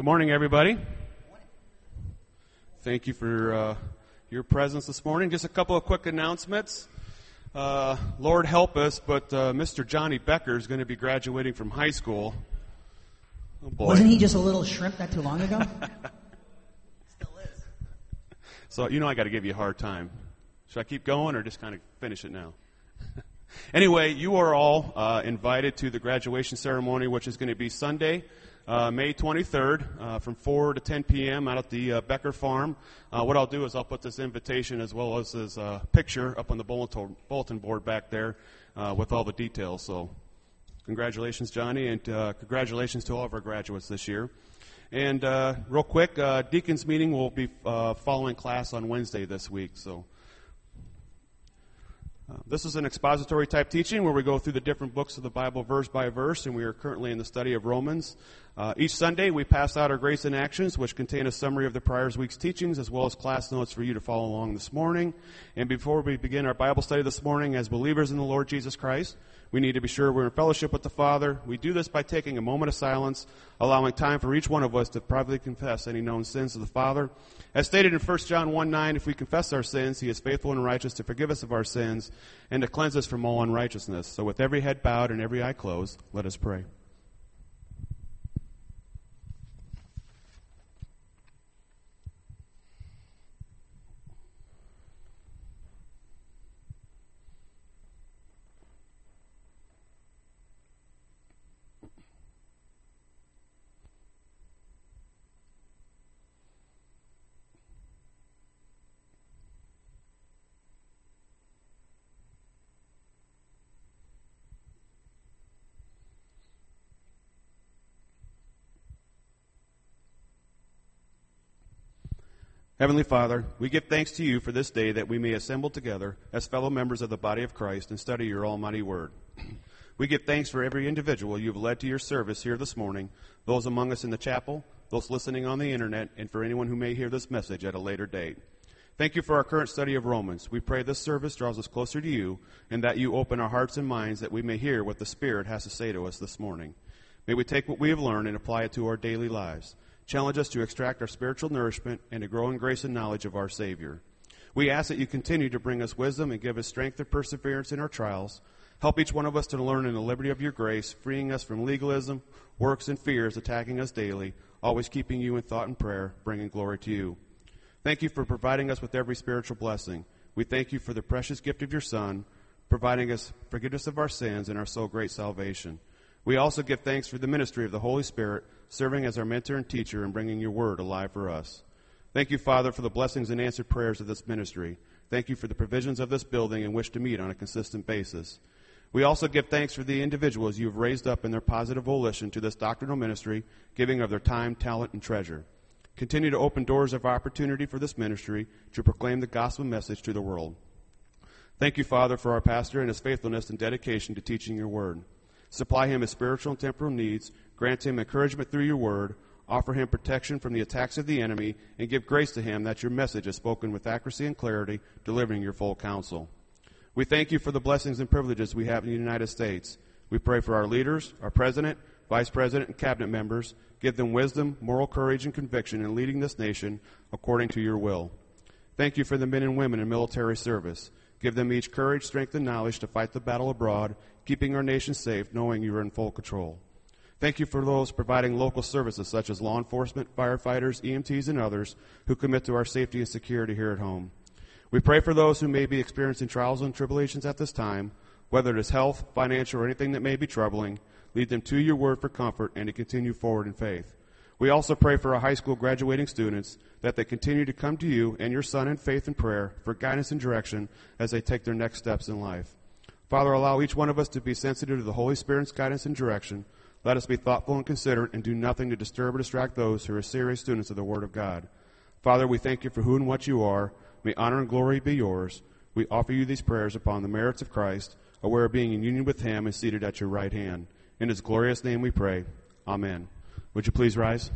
Good morning, everybody. Thank you for uh, your presence this morning. Just a couple of quick announcements. Uh, Lord help us, but uh, Mr. Johnny Becker is going to be graduating from high school. Oh boy. Wasn't he just a little shrimp not too long ago? Still is. So, you know, I got to give you a hard time. Should I keep going or just kind of finish it now? anyway, you are all uh, invited to the graduation ceremony, which is going to be Sunday, uh, May 23rd, uh, from 4 to 10 p.m. out at the uh, Becker Farm. Uh, what I'll do is I'll put this invitation as well as this uh, picture up on the bulletin, board back there with all the details. So, congratulations, Johnny, and congratulations to all of our graduates this year. And real quick, Deacons meeting will be following class on Wednesday this week. So. Uh, this is an expository type teaching where we go through the different books of the Bible verse by verse, and we are currently in the study of Romans. Uh, each Sunday, we pass out our Grace and Actions, which contain a summary of the prior week's teachings, as well as class notes for you to follow along this morning. And before we begin our Bible study this morning, as believers in the Lord Jesus Christ, we need to be sure we're in fellowship with the Father. We do this by taking a moment of silence, allowing time for each one of us to privately confess any known sins to the Father. As stated in 1 John 1 9, if we confess our sins, He is faithful and righteous to forgive us of our sins and to cleanse us from all unrighteousness. So with every head bowed and every eye closed, let us pray. Heavenly Father, we give thanks to you for this day that we may assemble together as fellow members of the body of Christ and study your almighty word. We give thanks for every individual you've led to your service here this morning, those among us in the chapel, those listening on the internet, and for anyone who may hear this message at a later date. Thank you for our current study of Romans. We pray this service draws us closer to you and that you open our hearts and minds that we may hear what the Spirit has to say to us this morning. May we take what we have learned and apply it to our daily lives challenge us to extract our spiritual nourishment and to grow in grace and knowledge of our Savior. We ask that you continue to bring us wisdom and give us strength and perseverance in our trials. Help each one of us to learn in the liberty of your grace, freeing us from legalism, works, and fears attacking us daily, always keeping you in thought and prayer, bringing glory to you. Thank you for providing us with every spiritual blessing. We thank you for the precious gift of your Son, providing us forgiveness of our sins and our so great salvation. We also give thanks for the ministry of the Holy Spirit, serving as our mentor and teacher and bringing your word alive for us. Thank you, Father, for the blessings and answered prayers of this ministry. Thank you for the provisions of this building and wish to meet on a consistent basis. We also give thanks for the individuals you have raised up in their positive volition to this doctrinal ministry, giving of their time, talent, and treasure. Continue to open doors of opportunity for this ministry to proclaim the gospel message to the world. Thank you, Father, for our pastor and his faithfulness and dedication to teaching your word. Supply him his spiritual and temporal needs. Grant him encouragement through your word. Offer him protection from the attacks of the enemy. And give grace to him that your message is spoken with accuracy and clarity, delivering your full counsel. We thank you for the blessings and privileges we have in the United States. We pray for our leaders, our president, vice president, and cabinet members. Give them wisdom, moral courage, and conviction in leading this nation according to your will. Thank you for the men and women in military service. Give them each courage, strength, and knowledge to fight the battle abroad, keeping our nation safe, knowing you are in full control. Thank you for those providing local services such as law enforcement, firefighters, EMTs, and others who commit to our safety and security here at home. We pray for those who may be experiencing trials and tribulations at this time, whether it is health, financial, or anything that may be troubling. Lead them to your word for comfort and to continue forward in faith. We also pray for our high school graduating students that they continue to come to you and your Son in faith and prayer for guidance and direction as they take their next steps in life. Father, allow each one of us to be sensitive to the Holy Spirit's guidance and direction. Let us be thoughtful and considerate and do nothing to disturb or distract those who are serious students of the Word of God. Father, we thank you for who and what you are. May honor and glory be yours. We offer you these prayers upon the merits of Christ, aware of being in union with him and seated at your right hand. In his glorious name we pray. Amen. Would you please rise?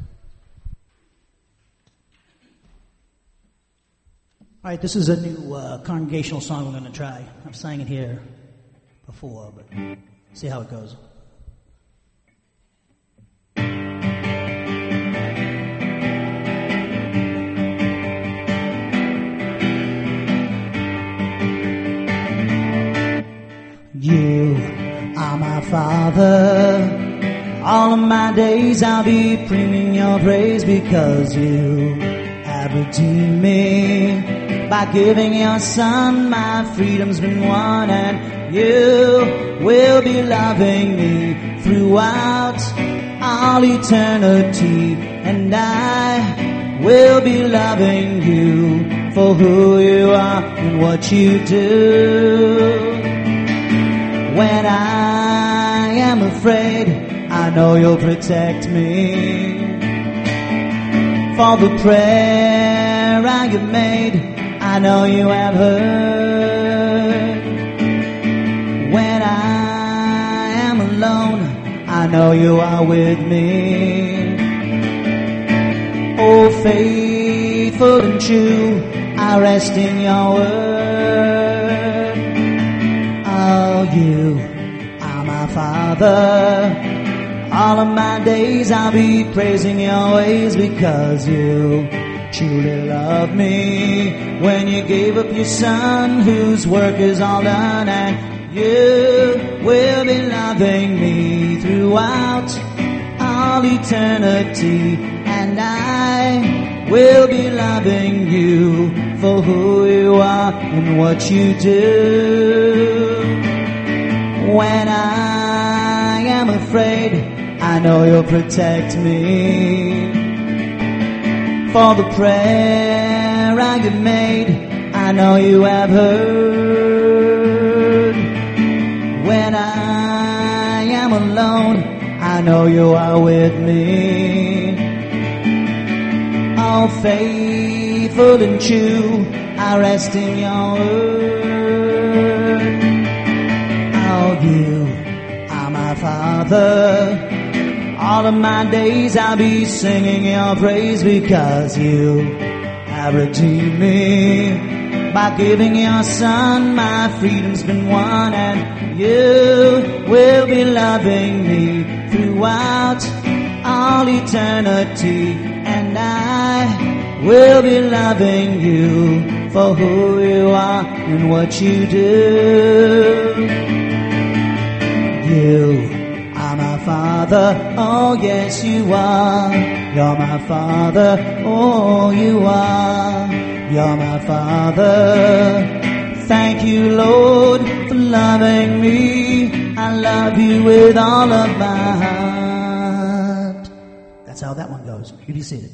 All right, this is a new uh, congregational song we're going to try. I've sang it here before, but see how it goes. You are my Father. All of my days I'll be bringing your praise because you have redeemed me by giving your son. My freedom's been won and you will be loving me throughout all eternity and I will be loving you for who you are and what you do. When I am afraid, I know you'll protect me. For the prayer I have made, I know you have heard. When I am alone, I know you are with me. Oh, faithful and true, I rest in your word. You are my Father. All of my days I'll be praising your ways because you truly love me. When you gave up your son whose work is all done and you will be loving me throughout all eternity and I will be loving you for who you are and what you do. When I am afraid, I know you'll protect me. For the prayer I have made, I know you have heard. When I am alone, I know you are with me. All faithful and true, I rest in your word. You are my Father. All of my days I'll be singing your praise because you have redeemed me. By giving your son, my freedom's been won and you will be loving me throughout all eternity and I will be loving you for who you are and what you do. You are my Father, oh yes you are. You're my Father, oh you are. You're my Father. Thank you, Lord, for loving me. I love you with all of my heart. That's how that one goes. You be seated.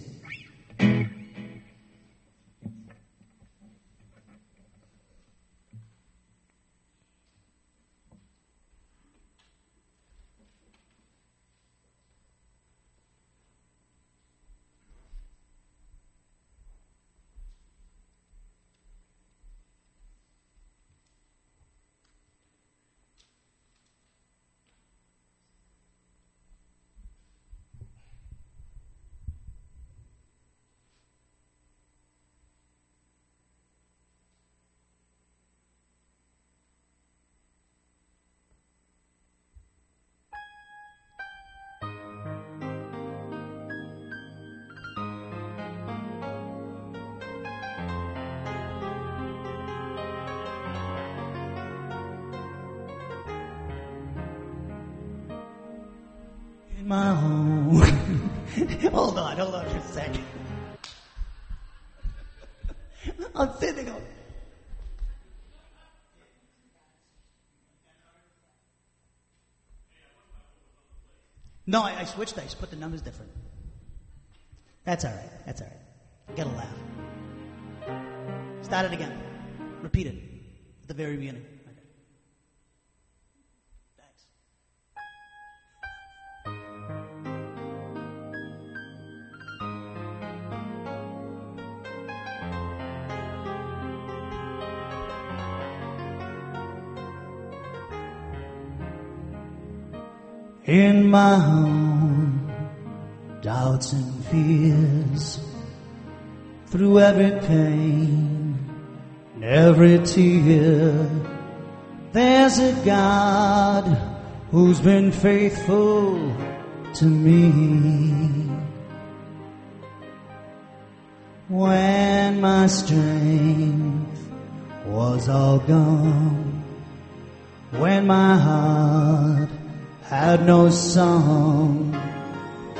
My home. hold on, hold on for a second. I'm sitting on. No, I, I switched. I put the numbers different. That's all right. That's all right. Get a laugh. Start it again. Repeat it at the very beginning. In my home, doubts and fears, through every pain, and every tear, there's a God who's been faithful to me. When my strength was all gone, when my heart had no song.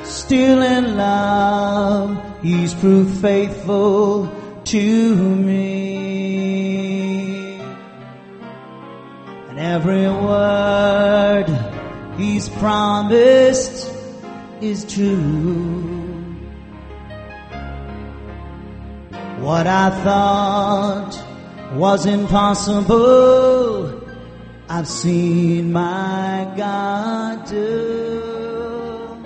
Still in love, he's proved faithful to me. And every word he's promised is true. What I thought was impossible, I've seen my God do.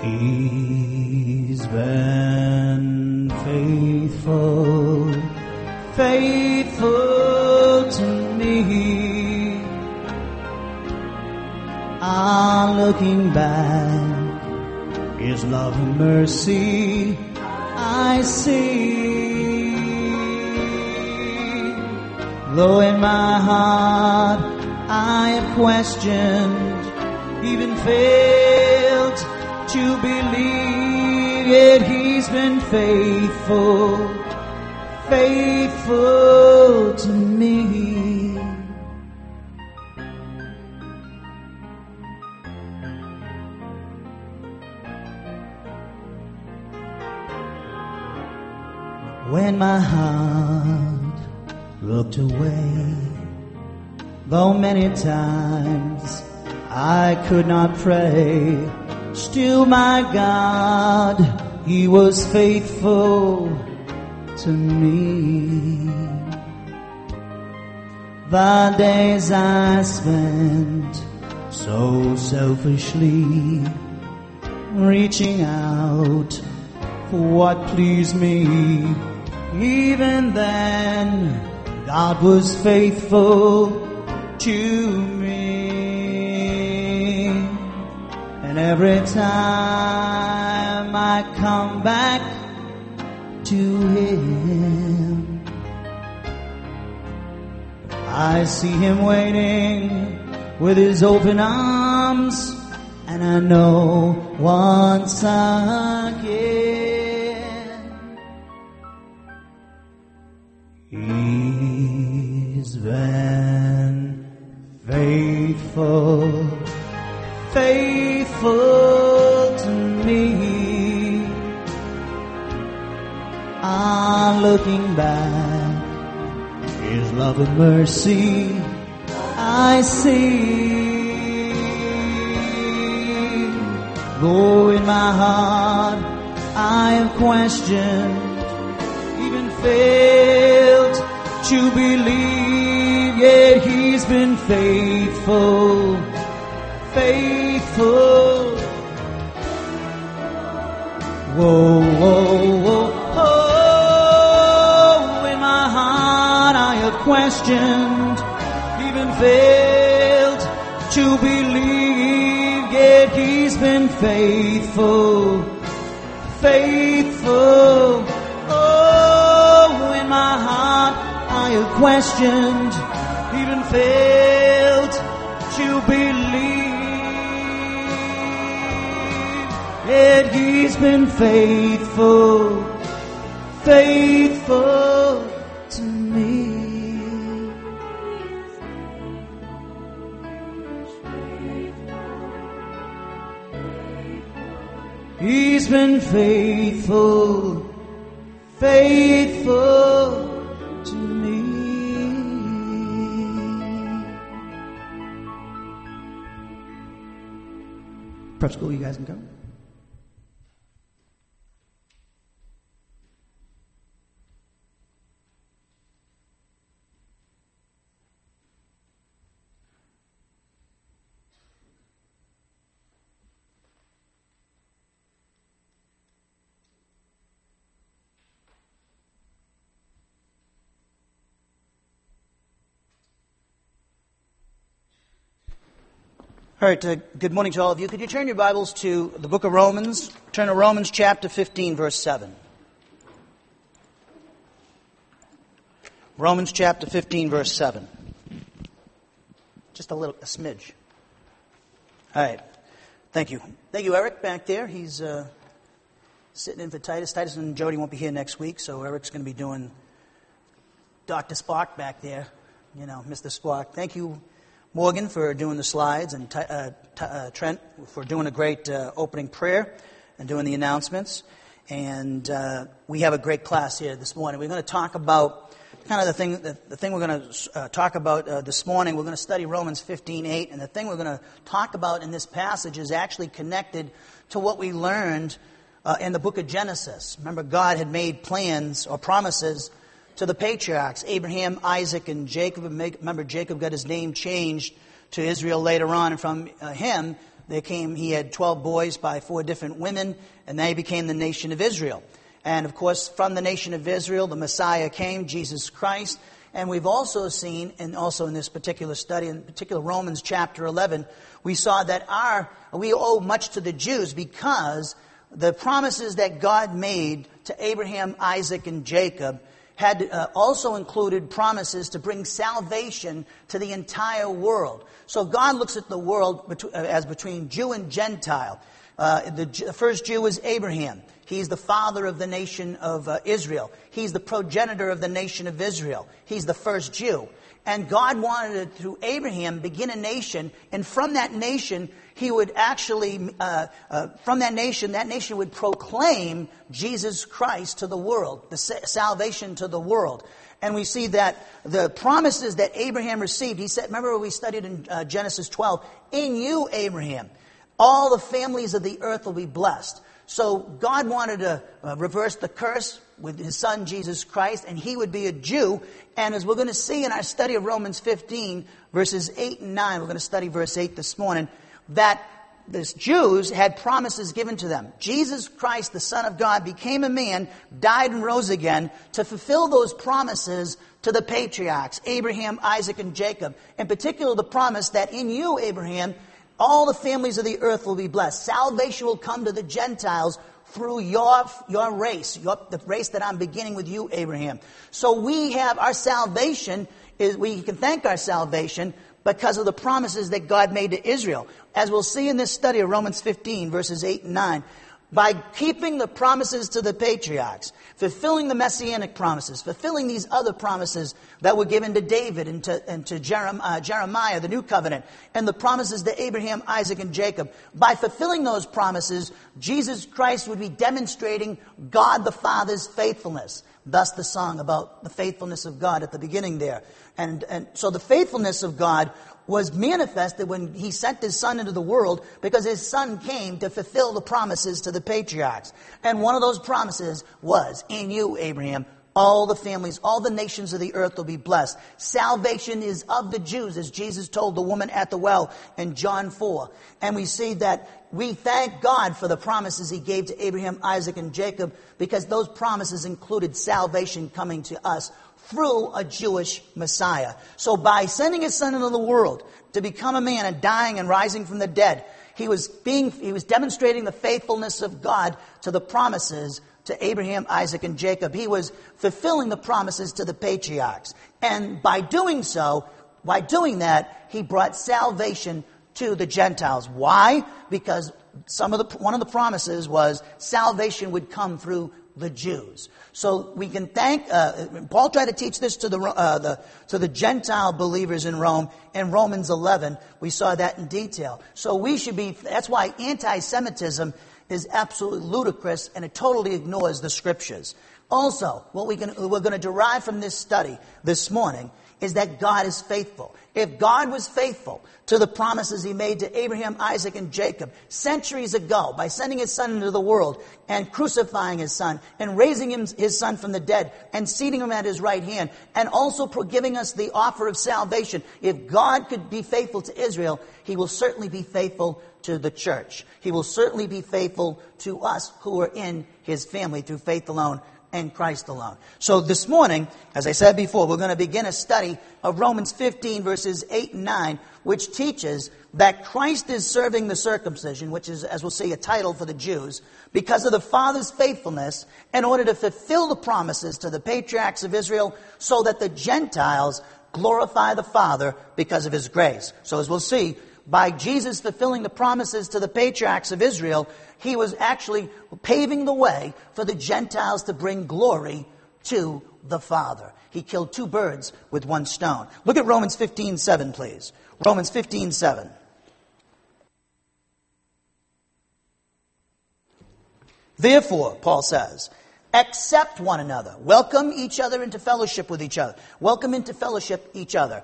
He's been faithful, faithful to me. I'm looking back his love and mercy I see. Though in my heart I have questioned, even failed to believe, yet He's been faithful, faithful to me. when my heart looked away. Though many times I could not pray, still my God, He was faithful to me. The days I spent so selfishly reaching out for what pleased me even then, God was faithful to me. And every time I come back to Him, I see Him waiting with His open arms, and I know once again. Mercy I see. All right, uh, good morning to all of you. Could you turn your Bibles to the book of Romans? Turn to Romans chapter 15, verse 7. Romans chapter 15, verse 7. Just a little, a smidge. All right. Thank you. Thank you, Eric, back there. He's uh, sitting in for Titus. Titus and Jody won't be here next week, so Eric's going to be doing Dr. Spock back there you know, Mr. Squawk. Thank you, Morgan, for doing the slides, and uh, uh, Trent for doing a great uh, opening prayer and doing the announcements. And uh, we have a great class here this morning. We're going to talk about kind of the thing, the, the thing we're going to uh, talk about uh, this morning. We're going to study Romans 15:8, and the thing we're going to talk about in this passage is actually connected to what we learned in the book of Genesis. Remember, God had made plans or promises to the patriarchs, Abraham, Isaac, and Jacob. Remember, Jacob got his name changed to Israel later on, and from uh, him, they came, he had 12 boys by four different women, and they became the nation of Israel. And of course, from the nation of Israel, the Messiah came, Jesus Christ. And we've also seen, and also in this particular study, in particular Romans chapter 11, we saw that our, we owe much to the Jews because the promises that God made to Abraham, Isaac, and Jacob had uh, also included promises to bring salvation to the entire world. So God looks at the world uh, as between Jew and Gentile. Uh, the, the, first Jew was Abraham. He's the father of the nation of uh, Israel. He's the progenitor of the nation of Israel. He's the first Jew. And God wanted to, through Abraham, begin a nation, and from that nation, he would actually, uh, uh, from that nation, that nation would proclaim Jesus Christ to the world, the salvation to the world. And we see that the promises that Abraham received, he said, remember we studied in uh, Genesis 12, in you, Abraham, all the families of the earth will be blessed. So God wanted to uh, reverse the curse with his son Jesus Christ, and he would be a Jew. And as we're going to see in our study of Romans 15, verses 8 and 9, we're going to study verse 8 this morning that the Jews had promises given to them. Jesus Christ, the Son of God, became a man, died and rose again to fulfill those promises to the patriarchs, Abraham, Isaac, and Jacob. In particular, the promise that in you, Abraham, all the families of the earth will be blessed. Salvation will come to the Gentiles through your, your race, your, the race that I'm beginning with you, Abraham. So we have our salvation is, we can thank our salvation because of the promises that God made to Israel. As we'll see in this study of Romans 15, verses 8 and 9, by keeping the promises to the patriarchs, fulfilling the messianic promises, fulfilling these other promises that were given to David and to, and to Jeremiah, uh, Jeremiah, the new covenant, and the promises to Abraham, Isaac, and Jacob. By fulfilling those promises, Jesus Christ would be demonstrating God the Father's faithfulness. Thus the song about the faithfulness of God at the beginning there. And, and so the faithfulness of God was manifested when he sent his son into the world because his son came to fulfill the promises to the patriarchs. And one of those promises was, in you, Abraham, all the families, all the nations of the earth will be blessed. Salvation is of the Jews, as Jesus told the woman at the well in John 4. And we see that we thank God for the promises he gave to Abraham, Isaac, and Jacob because those promises included salvation coming to us through a Jewish Messiah. So by sending his son into the world to become a man and dying and rising from the dead, he was being, he was demonstrating the faithfulness of God to the promises to Abraham, Isaac, and Jacob. He was fulfilling the promises to the patriarchs. And by doing so, by doing that, he brought salvation to the Gentiles. Why? Because some of the, one of the promises was salvation would come through the Jews. So we can thank, uh, Paul tried to teach this to the, uh, the, to the Gentile believers in Rome in Romans 11. We saw that in detail. So we should be, that's why anti-Semitism is absolutely ludicrous and it totally ignores the scriptures. Also, what we can, we're going to derive from this study this morning is that God is faithful. If God was faithful to the promises he made to Abraham, Isaac, and Jacob centuries ago by sending his son into the world and crucifying his son and raising him, his son from the dead and seating him at his right hand and also giving us the offer of salvation, if God could be faithful to Israel, he will certainly be faithful to the church. He will certainly be faithful to us who are in his family through faith alone and Christ alone. So this morning, as I said before, we're going to begin a study of Romans 15 verses 8 and 9, which teaches that Christ is serving the circumcision, which is, as we'll see, a title for the Jews, because of the Father's faithfulness in order to fulfill the promises to the patriarchs of Israel so that the Gentiles glorify the Father because of His grace. So as we'll see, by Jesus fulfilling the promises to the patriarchs of Israel, he was actually paving the way for the Gentiles to bring glory to the Father. He killed two birds with one stone. Look at Romans 15 7, please. Romans 15 7. Therefore, Paul says, accept one another. Welcome each other into fellowship with each other. Welcome into fellowship each other.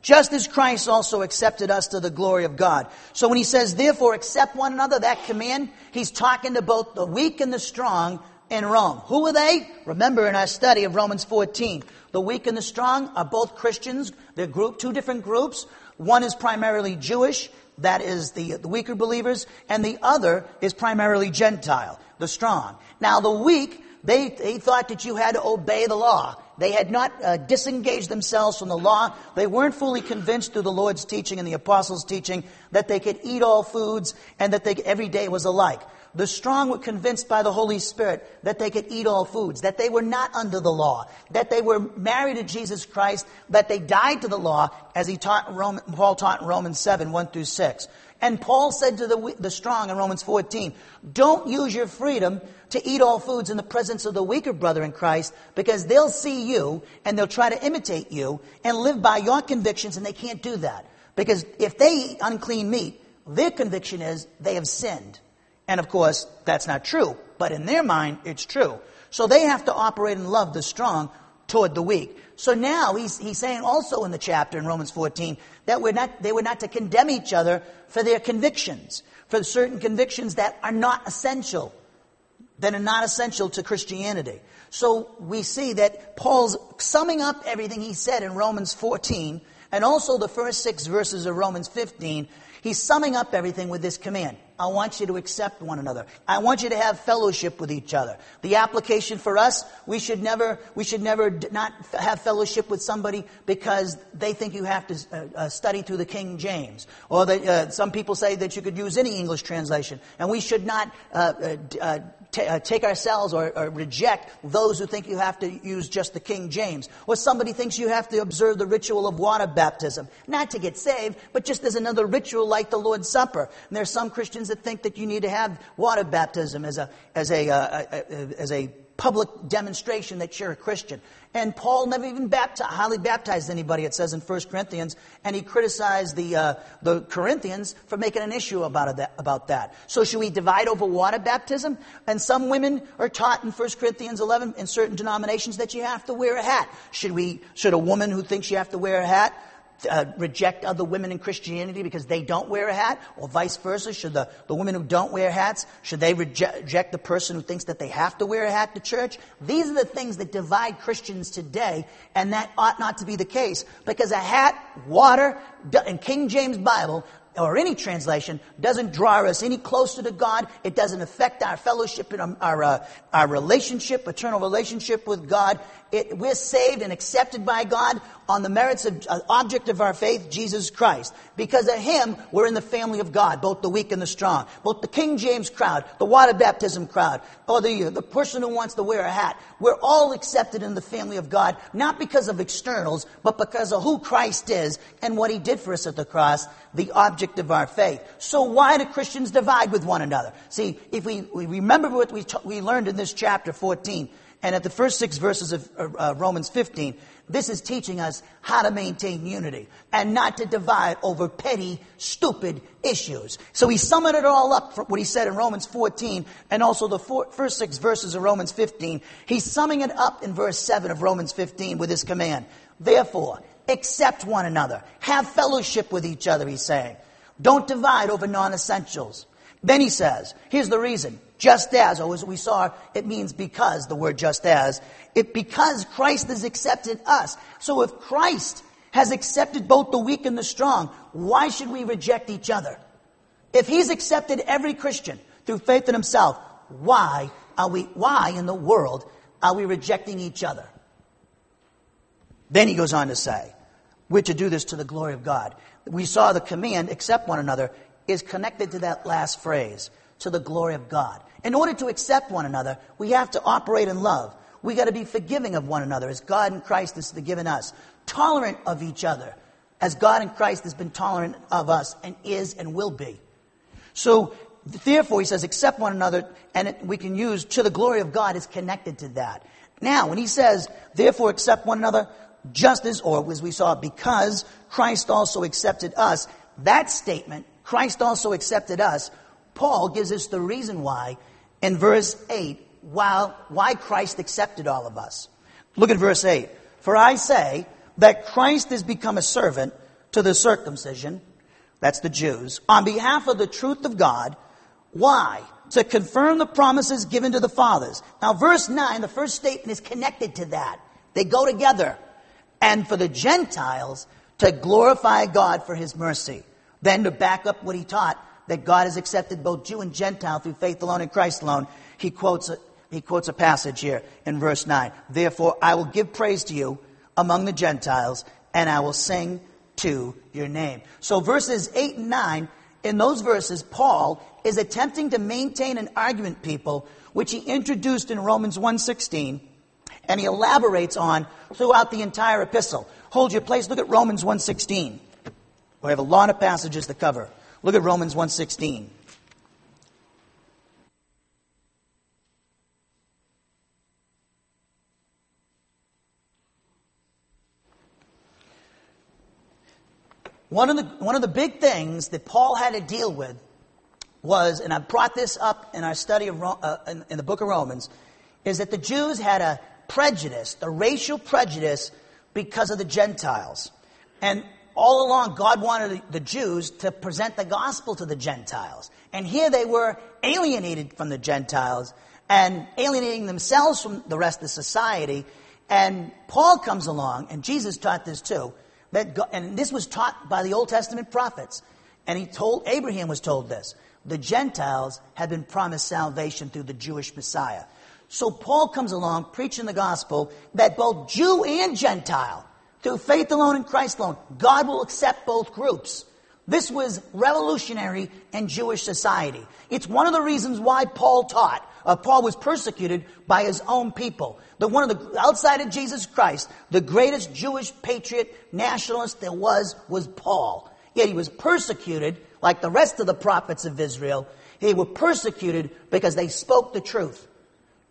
Just as Christ also accepted us to the glory of God. So when he says, therefore, accept one another, that command, he's talking to both the weak and the strong in Rome. Who are they? Remember in our study of Romans 14, the weak and the strong are both Christians. They're group, two different groups. One is primarily Jewish, that is the, the weaker believers, and the other is primarily Gentile, the strong. Now the weak, they, they thought that you had to obey the law. They had not uh, disengaged themselves from the law. They weren't fully convinced through the Lord's teaching and the apostles' teaching that they could eat all foods and that they, every day was alike. The strong were convinced by the Holy Spirit that they could eat all foods, that they were not under the law, that they were married to Jesus Christ, that they died to the law, as he taught Roman, Paul taught in Romans 7, 1 through 6. And Paul said to the, the strong in Romans 14, don't use your freedom to eat all foods in the presence of the weaker brother in Christ because they'll see you and they'll try to imitate you and live by your convictions and they can't do that. Because if they eat unclean meat, their conviction is they have sinned. And of course, that's not true. But in their mind, it's true. So they have to operate in love the strong toward the weak. So now he's, he's saying also in the chapter in Romans 14 that we're not, they were not to condemn each other for their convictions, for certain convictions that are not essential, that are not essential to Christianity. So we see that Paul's summing up everything he said in Romans 14 and also the first six verses of Romans 15 He's summing up everything with this command. I want you to accept one another. I want you to have fellowship with each other. The application for us, we should never, we should never not have fellowship with somebody because they think you have to uh, uh, study through the King James. Or that, uh, some people say that you could use any English translation. And we should not uh, uh, uh, t- uh, take ourselves or, or, reject those who think you have to use just the King James. Or somebody thinks you have to observe the ritual of water baptism. Not to get saved, but just as another ritual like the Lord's Supper. And there are some Christians that think that you need to have water baptism as a, as a, uh, as a public demonstration that you're a Christian. And Paul never even baptized, highly baptized anybody, it says in 1 Corinthians, and he criticized the, uh, the Corinthians for making an issue about, that, about that. So should we divide over water baptism? And some women are taught in 1 Corinthians 11 in certain denominations that you have to wear a hat. Should we, should a woman who thinks you have to wear a hat uh, reject other women in Christianity because they don't wear a hat, or vice versa? Should the, the women who don't wear hats, should they reject, reject the person who thinks that they have to wear a hat to church? These are the things that divide Christians today, and that ought not to be the case because a hat, water, and King James Bible or any translation doesn't draw us any closer to God. It doesn't affect our fellowship and our, uh, our relationship, eternal relationship with God. It, we're saved and accepted by God on the merits of uh, object of our faith, Jesus Christ. Because of Him, we're in the family of God, both the weak and the strong. Both the King James crowd, the water baptism crowd, or the, the person who wants to wear a hat. We're all accepted in the family of God, not because of externals, but because of who Christ is and what He did for us at the cross, the object of our faith. So why do Christians divide with one another? See, if we, we remember what we, t- we learned in this chapter 14, and at the first six verses of uh, Romans 15, this is teaching us how to maintain unity and not to divide over petty, stupid issues. So he summed it all up for what he said in Romans 14 and also the four, first six verses of Romans 15. He's summing it up in verse 7 of Romans 15 with his command. Therefore, accept one another. Have fellowship with each other, he's saying. Don't divide over non-essentials. Then he says, here's the reason. Just as, oh, or as we saw, it means because, the word just as. It because Christ has accepted us. So if Christ has accepted both the weak and the strong, why should we reject each other? If he's accepted every Christian through faith in himself, why are we, why in the world are we rejecting each other? Then he goes on to say, we're to do this to the glory of God. We saw the command, accept one another, is connected to that last phrase, to the glory of God. In order to accept one another, we have to operate in love. We got to be forgiving of one another as God in Christ has forgiven us. Tolerant of each other as God in Christ has been tolerant of us and is and will be. So, therefore, he says, accept one another, and it, we can use to the glory of God is connected to that. Now, when he says, therefore accept one another, just as, or as we saw, because Christ also accepted us, that statement, Christ also accepted us, Paul gives us the reason why in verse 8, while, why Christ accepted all of us. Look at verse 8. For I say that Christ has become a servant to the circumcision, that's the Jews, on behalf of the truth of God. Why? To confirm the promises given to the fathers. Now, verse 9, the first statement is connected to that. They go together. And for the Gentiles to glorify God for his mercy. Then to back up what he taught, that God has accepted both Jew and Gentile through faith alone and Christ alone, he quotes a, he quotes a passage here in verse 9. Therefore, I will give praise to you among the Gentiles, and I will sing to your name. So verses 8 and 9, in those verses, Paul is attempting to maintain an argument, people, which he introduced in Romans 1.16, and he elaborates on throughout the entire epistle. Hold your place, look at Romans 1.16. We have a lot of passages to cover. Look at Romans 1.16. One of, the, one of the big things that Paul had to deal with was, and I brought this up in our study of uh, in, in the book of Romans, is that the Jews had a prejudice, a racial prejudice, because of the Gentiles. And all along, God wanted the Jews to present the gospel to the Gentiles. And here they were alienated from the Gentiles and alienating themselves from the rest of society. And Paul comes along, and Jesus taught this too. That God, and this was taught by the Old Testament prophets. And he told, Abraham was told this. The Gentiles had been promised salvation through the Jewish Messiah. So Paul comes along preaching the gospel that both Jew and Gentile, through faith alone in Christ alone, God will accept both groups. This was revolutionary in Jewish society. It's one of the reasons why Paul taught. Uh, Paul was persecuted by his own people. The one of the outside of Jesus Christ, the greatest Jewish patriot nationalist there was was Paul. Yet he was persecuted like the rest of the prophets of Israel. They were persecuted because they spoke the truth.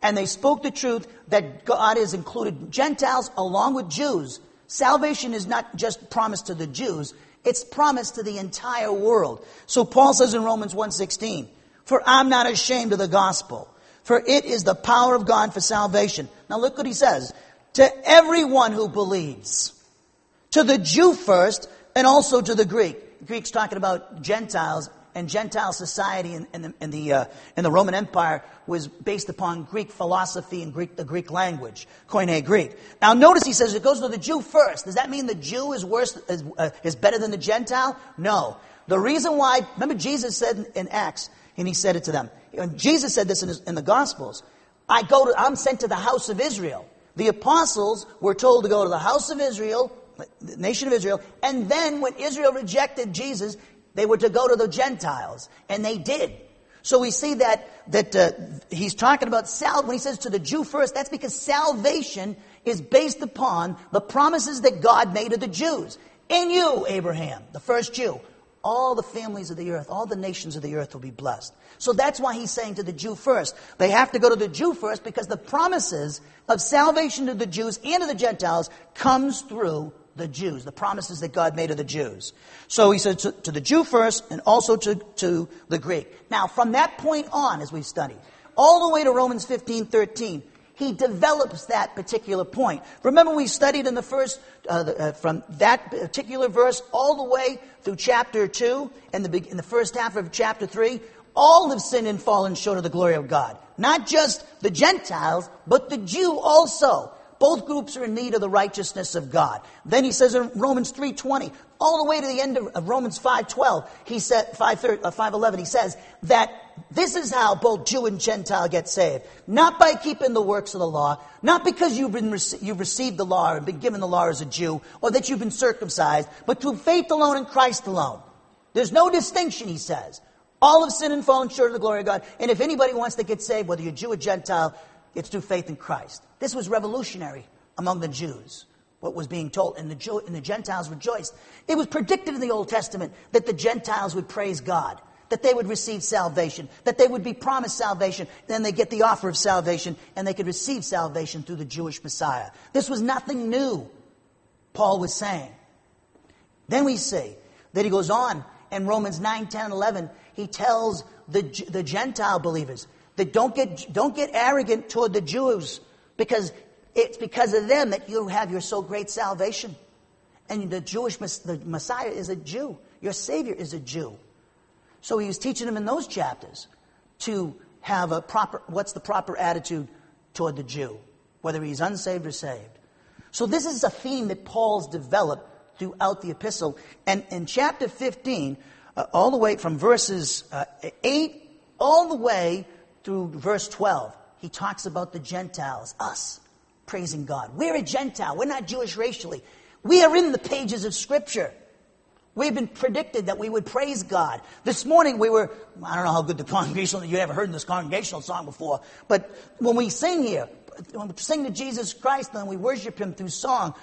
And they spoke the truth that God has included Gentiles along with Jews. Salvation is not just promised to the Jews, it's promised to the entire world. So Paul says in Romans 1:16, "For I'm not ashamed of the gospel, for it is the power of God for salvation." Now look what he says, "To everyone who believes, to the Jew first and also to the Greek." Greek's talking about Gentiles and Gentile society in, in the, in the, uh, in the Roman Empire was based upon Greek philosophy and Greek, the Greek language, Koine Greek. Now notice he says it goes to the Jew first. Does that mean the Jew is worse, is, uh, is better than the Gentile? No. The reason why, remember Jesus said in, in Acts, and he said it to them. And Jesus said this in, his, in the Gospels. I go to, I'm sent to the house of Israel. The apostles were told to go to the house of Israel, the nation of Israel, and then when Israel rejected Jesus, they were to go to the Gentiles, and they did. So we see that that uh, he's talking about sal- when he says to the Jew first. That's because salvation is based upon the promises that God made to the Jews. In you, Abraham, the first Jew, all the families of the earth, all the nations of the earth will be blessed. So that's why he's saying to the Jew first. They have to go to the Jew first because the promises of salvation to the Jews and to the Gentiles comes through the Jews, the promises that God made to the Jews. So he said to, to the Jew first and also to, to the Greek. Now, from that point on, as we've studied, all the way to Romans 15, 13, he develops that particular point. Remember, we studied in the first, uh, the, uh, from that particular verse all the way through chapter 2 and the, in the first half of chapter 3. All have sinned and fallen short of the glory of God. Not just the Gentiles, but the Jew also. Both groups are in need of the righteousness of God. Then he says in Romans 3.20, all the way to the end of, Romans 5.12, he said, 5, uh, 5.11, he says that this is how both Jew and Gentile get saved. Not by keeping the works of the law, not because you've, been, you've received the law and been given the law as a Jew, or that you've been circumcised, but through faith alone in Christ alone. There's no distinction, he says. All have sinned and fallen short of the glory of God. And if anybody wants to get saved, whether you're Jew or Gentile, it's through faith in Christ. This was revolutionary among the Jews, what was being told, and the, Jew, and the Gentiles rejoiced. It was predicted in the Old Testament that the Gentiles would praise God. that they would receive salvation, that they would be promised salvation, then they get the offer of salvation, and they could receive salvation through the Jewish Messiah. This was nothing new, Paul was saying. Then we see that he goes on in Romans 9, 10, 11, he tells the, the Gentile believers that don't get, don't get arrogant toward the Jews because it's because of them that you have your so great salvation. And the Jewish, the Messiah is a Jew. Your Savior is a Jew. So he was teaching them in those chapters to have a proper, what's the proper attitude toward the Jew, whether he's unsaved or saved. So this is a theme that Paul's developed throughout the epistle. And in chapter 15, uh, all the way from verses uh, 8 all the way through verse 12, he talks about the Gentiles, us, praising God. We're a Gentile. We're not Jewish racially. We are in the pages of Scripture. We've been predicted that we would praise God. This morning we were, I don't know how good the congregational, you ever heard this congregational song before, but when we sing here, when we sing to Jesus Christ and we worship Him through song,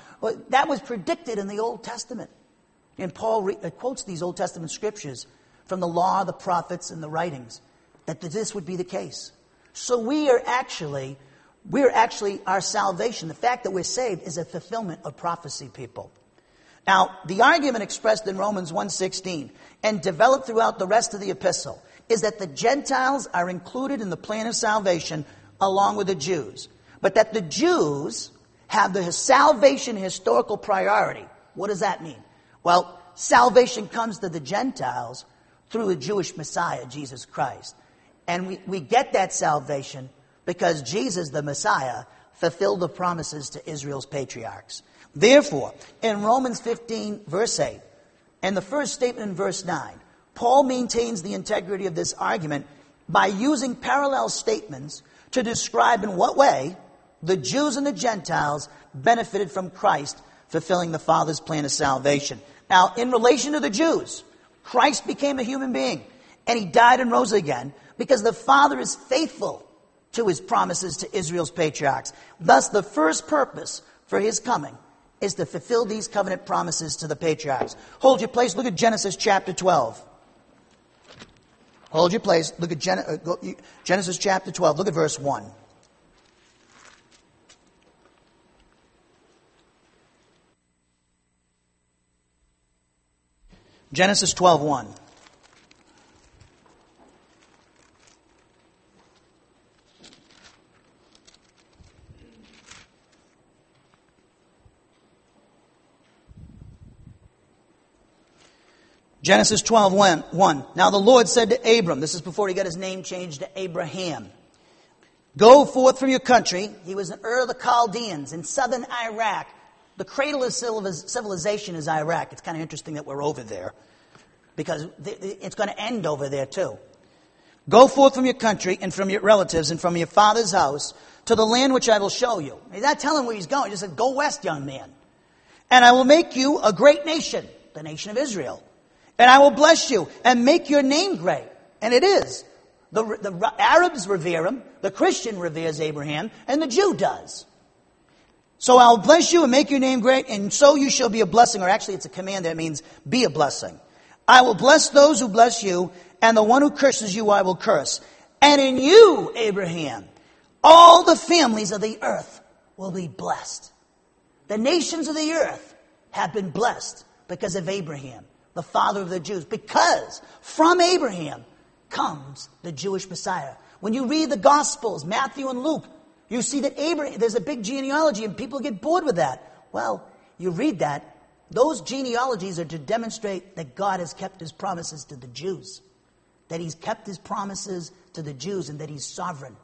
that was predicted in the Old Testament. And Paul re- uh, quotes these Old Testament scriptures from the law, the prophets, and the writings, that this would be the case. So we are actually, we're actually, our salvation, the fact that we're saved is a fulfillment of prophecy, people. Now, the argument expressed in Romans 1.16 and developed throughout the rest of the epistle is that the Gentiles are included in the plan of salvation along with the Jews. But that the Jews have the salvation historical priority. What does that mean? Well, salvation comes to the Gentiles through the Jewish Messiah, Jesus Christ. And we, we get that salvation because Jesus, the Messiah, fulfilled the promises to Israel's patriarchs. Therefore, in Romans 15, verse 8, and the first statement in verse 9, Paul maintains the integrity of this argument by using parallel statements to describe in what way the Jews and the Gentiles benefited from Christ fulfilling the Father's plan of salvation. Now, in relation to the Jews, Christ became a human being and he died and rose again because the Father is faithful to his promises to Israel's patriarchs. Thus, the first purpose for his coming is to fulfill these covenant promises to the patriarchs. Hold your place. Look at Genesis chapter 12. Hold your place. Look at Gen- uh, Genesis chapter 12. Look at verse 1. Genesis 12 1. Genesis 12, 1. Now the Lord said to Abram, this is before he got his name changed to Abraham, Go forth from your country. He was in Ur of the Chaldeans in southern Iraq. The cradle of civilization is Iraq. It's kind of interesting that we're over there because it's going to end over there too. Go forth from your country and from your relatives and from your father's house to the land which I will show you. He's not telling where he's going. He just said, Go west, young man. And I will make you a great nation, the nation of Israel. And I will bless you and make your name great. And it is. The, the Arabs revere him, the Christian reveres Abraham, and the Jew does. So I'll bless you and make your name great, and so you shall be a blessing. Or actually, it's a command that means be a blessing. I will bless those who bless you, and the one who curses you I will curse. And in you, Abraham, all the families of the earth will be blessed. The nations of the earth have been blessed because of Abraham the father of the Jews, because from Abraham comes the Jewish Messiah. When you read the Gospels, Matthew and Luke, you see that Abraham, there's a big genealogy and people get bored with that. Well, you read that. Those genealogies are to demonstrate that God has kept his promises to the Jews. That he's kept his promises to the Jews and that he's sovereign.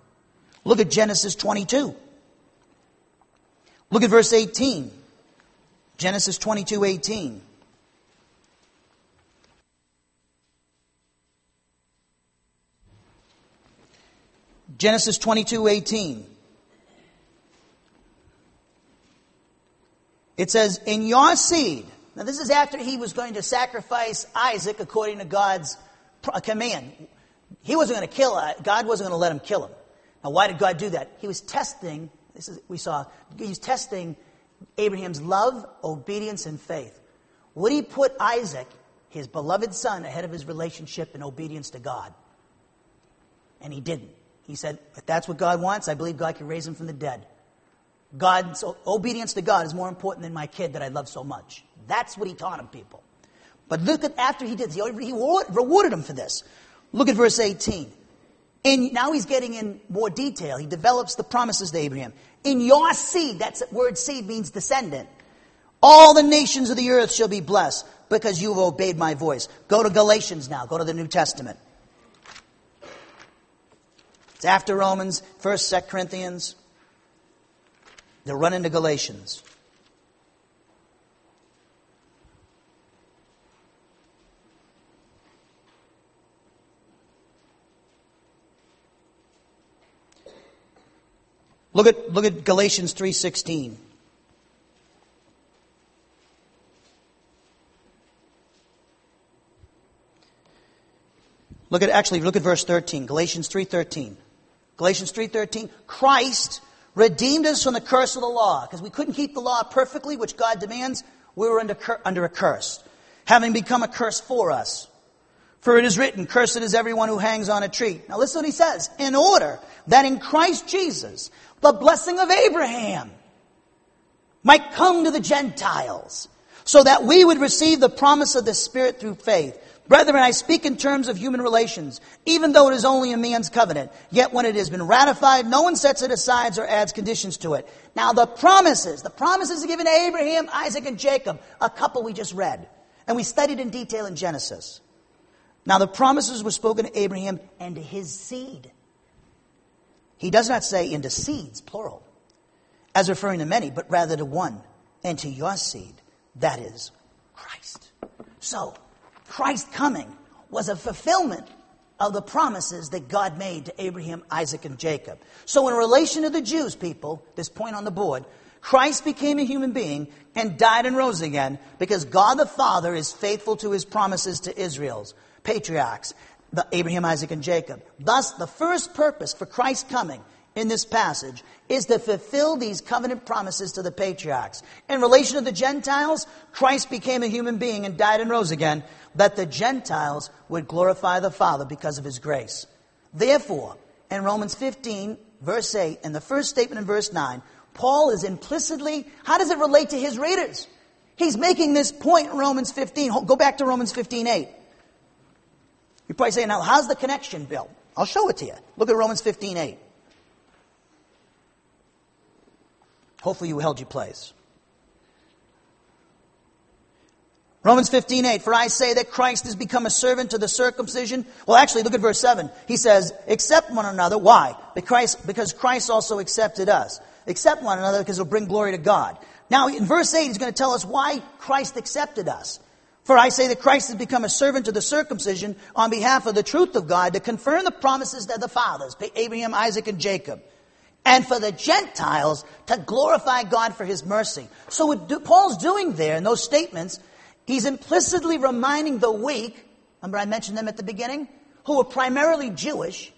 Look at Genesis 22. Look at verse 18. Genesis 22, 18. Genesis 22 18. It says, In your seed. Now, this is after he was going to sacrifice Isaac according to God's command. He wasn't going to kill, uh, God wasn't going to let him kill him. Now, why did God do that? He was testing, this is, we saw, he's testing Abraham's love, obedience, and faith. Would he put Isaac his beloved son ahead of his relationship and obedience to God. And he didn't. He said, if that's what God wants, I believe God can raise him from the dead. God's obedience to God is more important than my kid that I love so much. That's what he taught him, people. But look at after he did, he rewarded him for this. Look at verse 18. And now he's getting in more detail. He develops the promises to Abraham. In your seed, that word seed means descendant. All the nations of the earth shall be blessed because you have obeyed my voice. Go to Galatians now. Go to the New Testament. It's after Romans, 1st, 2nd Corinthians. They'll run into Galatians. Look at, look at Galatians 3.16. Look at, actually, look at verse 13. Galatians 3.13. Galatians 3.13. Christ redeemed us from the curse of the law. Because we couldn't keep the law perfectly, which God demands. We were under, under a curse. Having become a curse for us. For it is written, Cursed is everyone who hangs on a tree. Now listen what he says. In order that in Christ Jesus the blessing of Abraham might come to the Gentiles, so that we would receive the promise of the Spirit through faith. Brethren, I speak in terms of human relations, even though it is only a man's covenant. Yet when it has been ratified, no one sets it aside or adds conditions to it. Now the promises, the promises given to Abraham, Isaac, and Jacob, a couple we just read. And we studied in detail in Genesis. Now the promises were spoken to Abraham and to his seed. He does not say into seeds, plural, as referring to many, but rather to one, and to your seed, that is Christ. So, Christ coming was a fulfillment of the promises that God made to Abraham, Isaac, and Jacob. So, in relation to the Jews, people, this point on the board, Christ became a human being and died and rose again because God the Father is faithful to his promises to Israel's patriarchs. Abraham, Isaac, and Jacob. Thus, the first purpose for Christ coming in this passage is to fulfill these covenant promises to the patriarchs. In relation to the Gentiles, Christ became a human being and died and rose again, that the Gentiles would glorify the Father because of his grace. Therefore, in Romans 15, verse 8, and the first statement in verse 9, Paul is implicitly, how does it relate to his readers? He's making this point in Romans 15. Go back to Romans 15, 8. You're probably saying, now, how's the connection Bill? I'll show it to you. Look at Romans 15 8. Hopefully, you held your place. Romans 15 8. For I say that Christ has become a servant to the circumcision. Well, actually, look at verse 7. He says, Accept one another. Why? Because, because Christ also accepted us. Accept one another because it'll bring glory to God. Now, in verse 8, he's going to tell us why Christ accepted us. For I say that Christ has become a servant to the circumcision on behalf of the truth of God to confirm the promises to the fathers, Abraham, Isaac, and Jacob. And for the Gentiles to glorify God for his mercy. So what Paul's doing there in those statements, he's implicitly reminding the weak, remember I mentioned them at the beginning, who are primarily Jewish,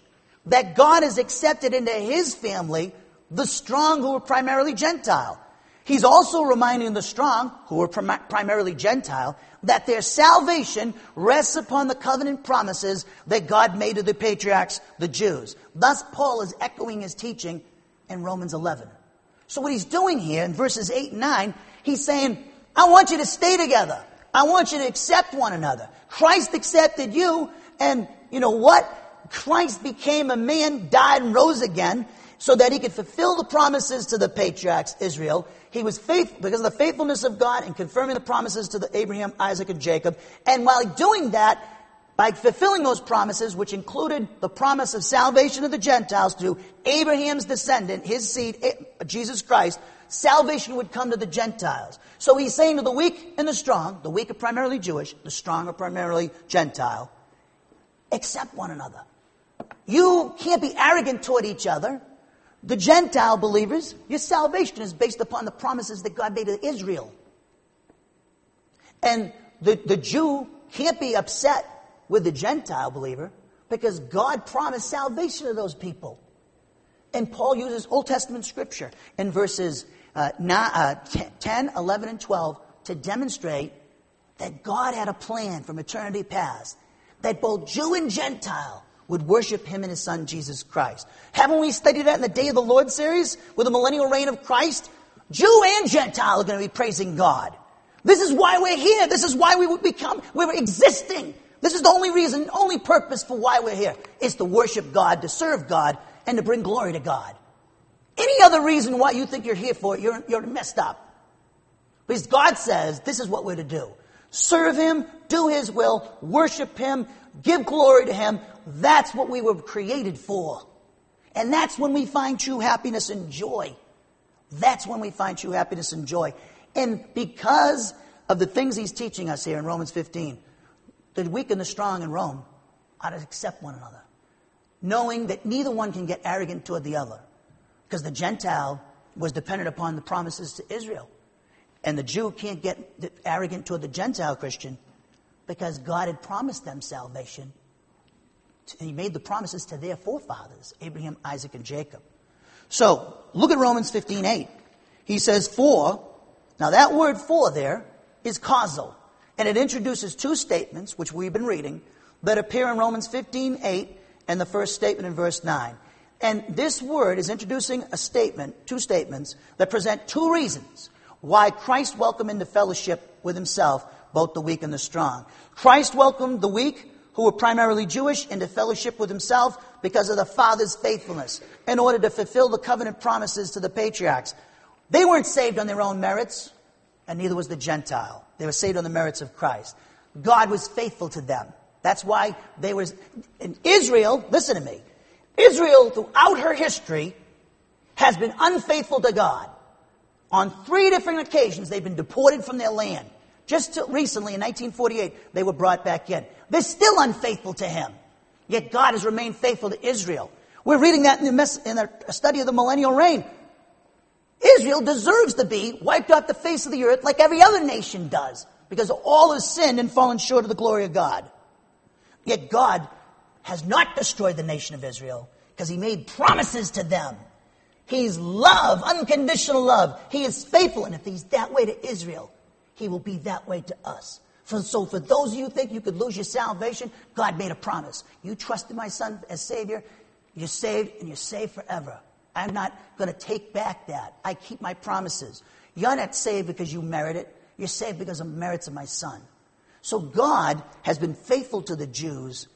that God has accepted into his family the strong who are primarily Gentile. He's also reminding the strong, who are prim- primarily Gentile, that their salvation rests upon the covenant promises that God made to the patriarchs, the Jews. Thus, Paul is echoing his teaching in Romans 11. So what he's doing here in verses 8 and 9, he's saying, I want you to stay together. I want you to accept one another. Christ accepted you, and you know what? Christ became a man, died and rose again, so that he could fulfill the promises to the patriarchs, Israel, he was faithful because of the faithfulness of God and confirming the promises to the Abraham, Isaac, and Jacob. And while doing that, by fulfilling those promises, which included the promise of salvation of the Gentiles through Abraham's descendant, his seed, eh, Jesus Christ, salvation would come to the Gentiles. So he's saying to the weak and the strong, the weak are primarily Jewish, the strong are primarily Gentile, accept one another. You can't be arrogant toward each other. The Gentile believers, your salvation is based upon the promises that God made to Israel. And the, the Jew can't be upset with the Gentile believer because God promised salvation to those people. And Paul uses Old Testament scripture in verses uh, uh 10, 11, and 12 to demonstrate that God had a plan from eternity past that both Jew and Gentile would worship him and his son Jesus Christ. Haven't we studied that in the Day of the Lord series with the millennial reign of Christ? Jew and Gentile are going to be praising God. This is why we're here. This is why we would become, we're existing. This is the only reason, only purpose for why we're here is to worship God, to serve God, and to bring glory to God. Any other reason why you think you're here for it, you're, you're messed up. Because God says this is what we're to do. Serve Him, do His will, worship Him, give glory to Him. That's what we were created for. And that's when we find true happiness and joy. That's when we find true happiness and joy. And because of the things he's teaching us here in Romans 15, the weak and the strong in Rome ought to accept one another, knowing that neither one can get arrogant toward the other. Because the Gentile was dependent upon the promises to Israel. And the Jew can't get arrogant toward the Gentile Christian because God had promised them salvation. And he made the promises to their forefathers, Abraham, Isaac, and Jacob. So, look at Romans 15 8. He says, For, now that word for there is causal. And it introduces two statements, which we've been reading, that appear in Romans 15 8 and the first statement in verse 9. And this word is introducing a statement, two statements, that present two reasons why Christ welcomed into fellowship with himself both the weak and the strong. Christ welcomed the weak, who were primarily Jewish, into fellowship with himself because of the Father's faithfulness, in order to fulfill the covenant promises to the patriarchs. They weren't saved on their own merits, and neither was the Gentile. They were saved on the merits of Christ. God was faithful to them. That's why they was in Israel, listen to me. Israel throughout her history has been unfaithful to God. On three different occasions, they've been deported from their land. Just recently, in 1948, they were brought back in. They're still unfaithful to Him. Yet God has remained faithful to Israel. We're reading that in, the mess, in our study of the millennial reign. Israel deserves to be wiped off the face of the earth like every other nation does because all has sinned and fallen short of the glory of God. Yet God has not destroyed the nation of Israel because He made promises to them. He's love, unconditional love. He is faithful. And if he's that way to Israel, he will be that way to us. For, so for those of you who think you could lose your salvation, God made a promise. You trusted my son as Savior, you're saved and you're saved forever. I'm not going to take back that. I keep my promises. You're not saved because you merit it. You're saved because of the merits of my son. So God has been faithful to the Jews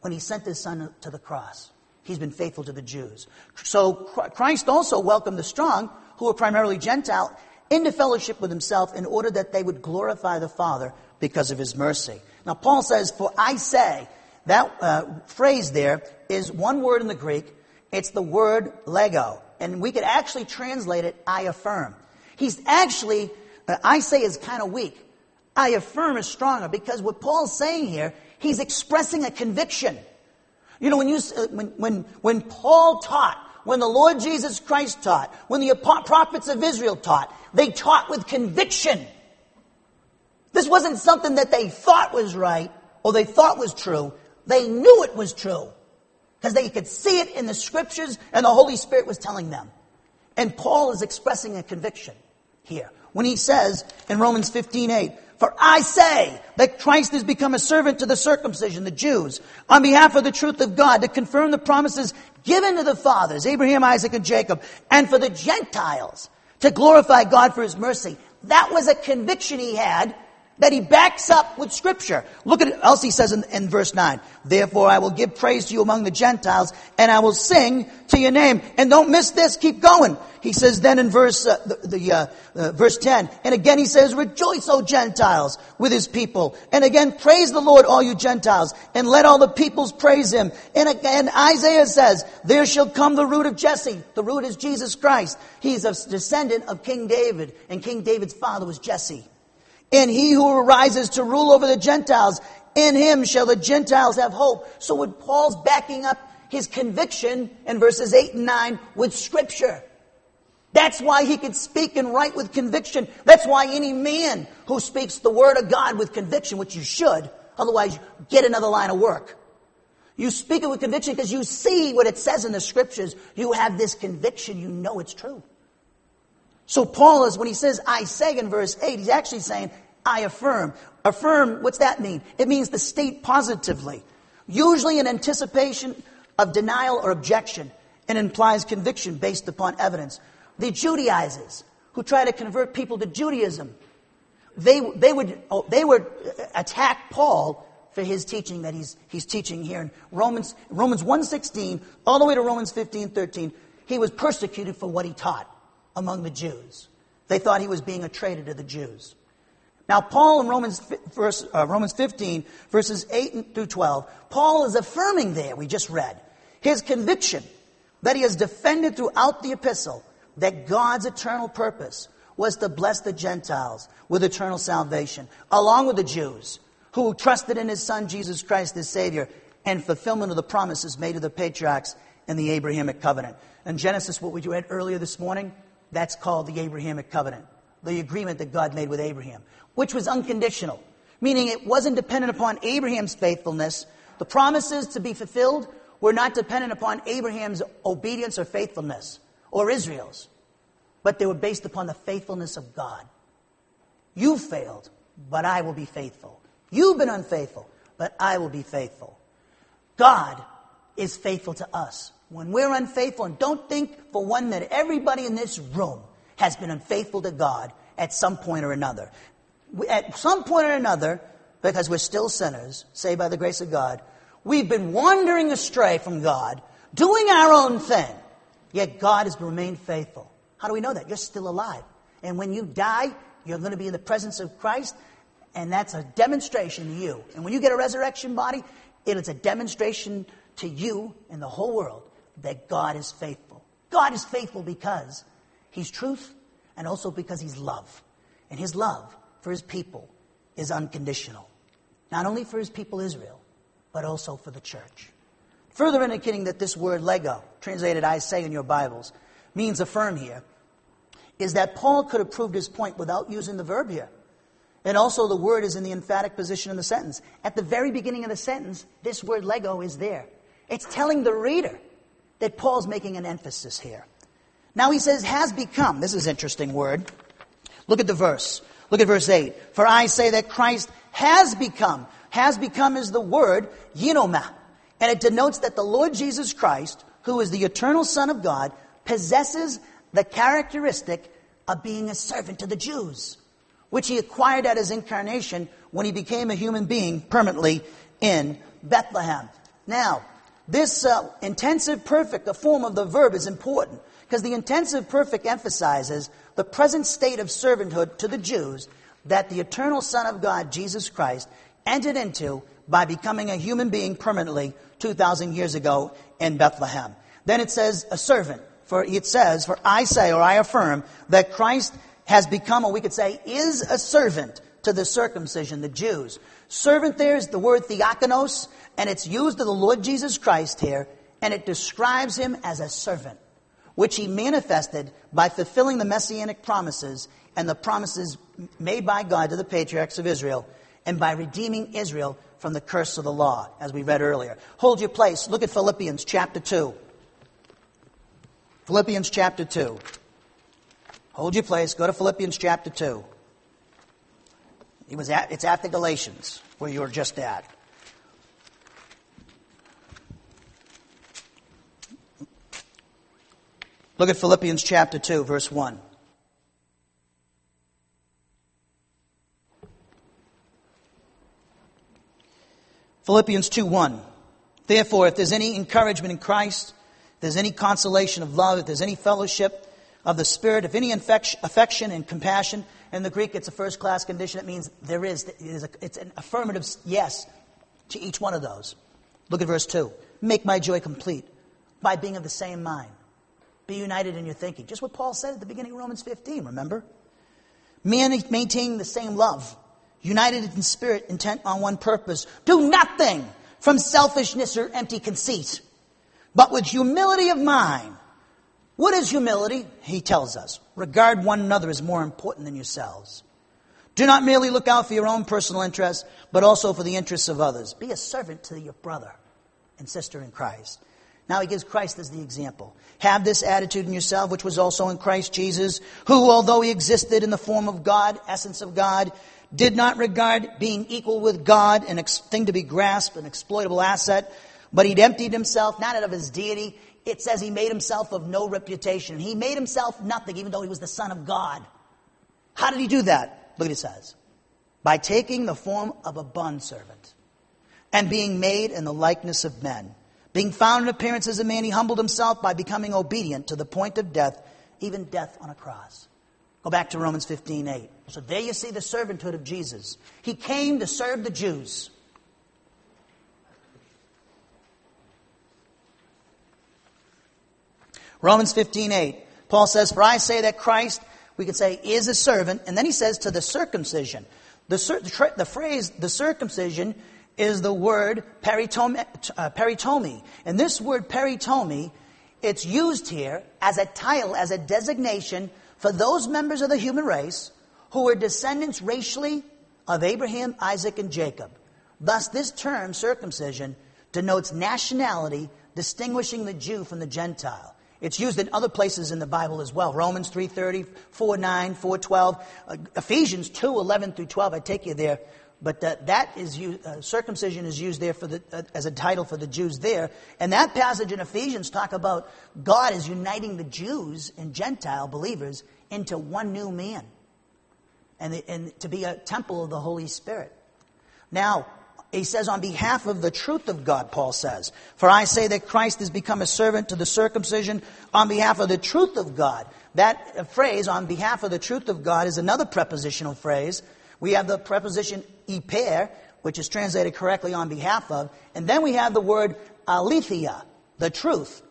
when he sent his son to the cross. He's been faithful to the Jews. So Christ also welcomed the strong, who were primarily Gentile, into fellowship with himself in order that they would glorify the Father because of his mercy. Now, Paul says, For I say, that uh, phrase there is one word in the Greek. It's the word lego. And we could actually translate it, I affirm. He's actually, uh, I say is kind of weak. I affirm is stronger because what Paul's saying here, he's expressing a conviction. You know, when, you, uh, when, when, when Paul taught, when the Lord Jesus Christ taught, when the prophets of Israel taught, they taught with conviction. This wasn't something that they thought was right or they thought was true. They knew it was true because they could see it in the scriptures and the Holy Spirit was telling them. And Paul is expressing a conviction here when he says in Romans 15 8, For I say that Christ has become a servant to the circumcision, the Jews, on behalf of the truth of God, to confirm the promises given to the fathers, Abraham, Isaac, and Jacob, and for the Gentiles, to glorify God for his mercy. That was a conviction he had that he backs up with scripture. Look at else he says in, in, verse 9. Therefore I will give praise to you among the Gentiles and I will sing to your name. And don't miss this, keep going. He says then in verse, uh, the, the uh, uh, verse 10, and again he says, rejoice, O Gentiles, with his people. And again, praise the Lord, all you Gentiles, and let all the peoples praise him. And again, Isaiah says, there shall come the root of Jesse. The root is Jesus Christ. He's a descendant of King David, and King David's father was Jesse. And he who arises to rule over the Gentiles, in him shall the Gentiles have hope. So when Paul's backing up his conviction in verses 8 and 9 with scripture. That's why he could speak and write with conviction. That's why any man who speaks the word of God with conviction, which you should, otherwise you get another line of work. You speak it with conviction because you see what it says in the scriptures. You have this conviction. You know it's true. So Paul is, when he says I say in verse 8, he's actually saying, I affirm. Affirm, what's that mean? It means to state positively, usually in anticipation of denial or objection, and implies conviction based upon evidence. The Judaizers, who try to convert people to Judaism, they, they, would, oh, they would attack Paul for his teaching that he's, he's teaching here in Romans, Romans 1.16 all the way to Romans 15.13. He was persecuted for what he taught among the Jews. They thought he was being a traitor to the Jews. Now, Paul in Romans, verse, uh, Romans 15, verses 8 through 12, Paul is affirming there, we just read, his conviction that he has defended throughout the epistle that God's eternal purpose was to bless the Gentiles with eternal salvation, along with the Jews who trusted in his son Jesus Christ as Savior and fulfillment of the promises made to the patriarchs in the Abrahamic covenant. In Genesis, what we read earlier this morning, that's called the Abrahamic covenant, the agreement that God made with Abraham, which was unconditional, meaning it wasn't dependent upon Abraham's faithfulness. The promises to be fulfilled were not dependent upon Abraham's obedience or faithfulness or Israel's, but they were based upon the faithfulness of God. You failed, but I will be faithful. You've been unfaithful, but I will be faithful. God is faithful to us. When we're unfaithful, and don't think for one minute, everybody in this room has been unfaithful to God at some point or another. At some point or another, because we're still sinners, saved by the grace of God, we've been wandering astray from God, doing our own thing. Yet God has remained faithful. How do we know that? You're still alive. And when you die, you're going to be in the presence of Christ, and that's a demonstration to you. And when you get a resurrection body, it is a demonstration to you and the whole world that God is faithful. God is faithful because He's truth and also because He's love. And His love for His people is unconditional. Not only for His people Israel, but also for the church. Further indicating that this word lego, translated I say in your Bibles, means affirm here, is that Paul could have proved his point without using the verb here. And also, the word is in the emphatic position in the sentence. At the very beginning of the sentence, this word lego is there. It's telling the reader that Paul's making an emphasis here. Now he says, has become. This is an interesting word. Look at the verse. Look at verse 8. For I say that Christ has become. Has become is the word yinoma. And it denotes that the Lord Jesus Christ, who is the eternal Son of God, possesses the characteristic of being a servant to the Jews, which he acquired at his incarnation when he became a human being permanently in Bethlehem. Now, this uh, intensive perfect, the form of the verb, is important because the intensive perfect emphasizes the present state of servanthood to the Jews that the eternal Son of God, Jesus Christ, entered into by becoming a human being permanently 2,000 years ago in Bethlehem. Then it says a servant. For it says, for I say or I affirm that Christ has become, or we could say, is a servant to the circumcision, the Jews. Servant there is the word theokonos, and it's used of the Lord Jesus Christ here, and it describes him as a servant, which he manifested by fulfilling the messianic promises and the promises made by God to the patriarchs of Israel, and by redeeming Israel from the curse of the law, as we read earlier. Hold your place. Look at Philippians chapter 2. Philippians chapter 2. Hold your place. Go to Philippians chapter 2. It was at, it's after Galatians, where you were just at. Look at Philippians chapter 2, verse 1. Philippians 2 1. Therefore, if there's any encouragement in Christ, if there's any consolation of love, if there's any fellowship of the Spirit, if any affection and compassion, in the Greek it's a first class condition. It means there is, it is it's an affirmative yes to each one of those. Look at verse 2. Make my joy complete by being of the same mind. Be united in your thinking. Just what Paul said at the beginning of Romans 15, remember? man, Maintaining the same love united in spirit, intent on one purpose. Do nothing from selfishness or empty conceit, but with humility of mind. What is humility? He tells us. Regard one another as more important than yourselves. Do not merely look out for your own personal interests, but also for the interests of others. Be a servant to your brother and sister in Christ. Now he gives Christ as the example. Have this attitude in yourself, which was also in Christ Jesus, who, although he existed in the form of God, essence of God, did not regard being equal with God an ex- thing to be grasped, an exploitable asset, but he'd emptied himself, not out of his deity. It says he made himself of no reputation. He made himself nothing, even though he was the Son of God. How did he do that? Look what it says. By taking the form of a bondservant and being made in the likeness of men. Being found in appearance as a man, he humbled himself by becoming obedient to the point of death, even death on a cross. Go back to Romans 15 8. So there you see the servanthood of Jesus. He came to serve the Jews. Romans 15 8. Paul says, For I say that Christ, we could say, is a servant. And then he says, to the circumcision. The, the, the phrase, the circumcision, is the word peritomi, uh. And this word peritomi, it's used here as a title, as a designation for those members of the human race who were descendants racially of Abraham, Isaac, and Jacob. Thus, this term, circumcision, denotes nationality, distinguishing the Jew from the Gentile. It's used in other places in the Bible as well. Romans 3.30, 4.9, 4.12, uh, Ephesians 2.11 through 12. I take you there but uh, that is uh, circumcision is used there for the, uh, as a title for the Jews there. And that passage in Ephesians talk about God is uniting the Jews and Gentile believers into one new man, and, the, and to be a temple of the Holy Spirit. Now, he says, on behalf of the truth of God, Paul says, For I say that Christ has become a servant to the circumcision on behalf of the truth of God. That phrase, on behalf of the truth of God, is another prepositional phrase we have the preposition iper, which is translated correctly on behalf of, and then we have the word aletheia, the truth.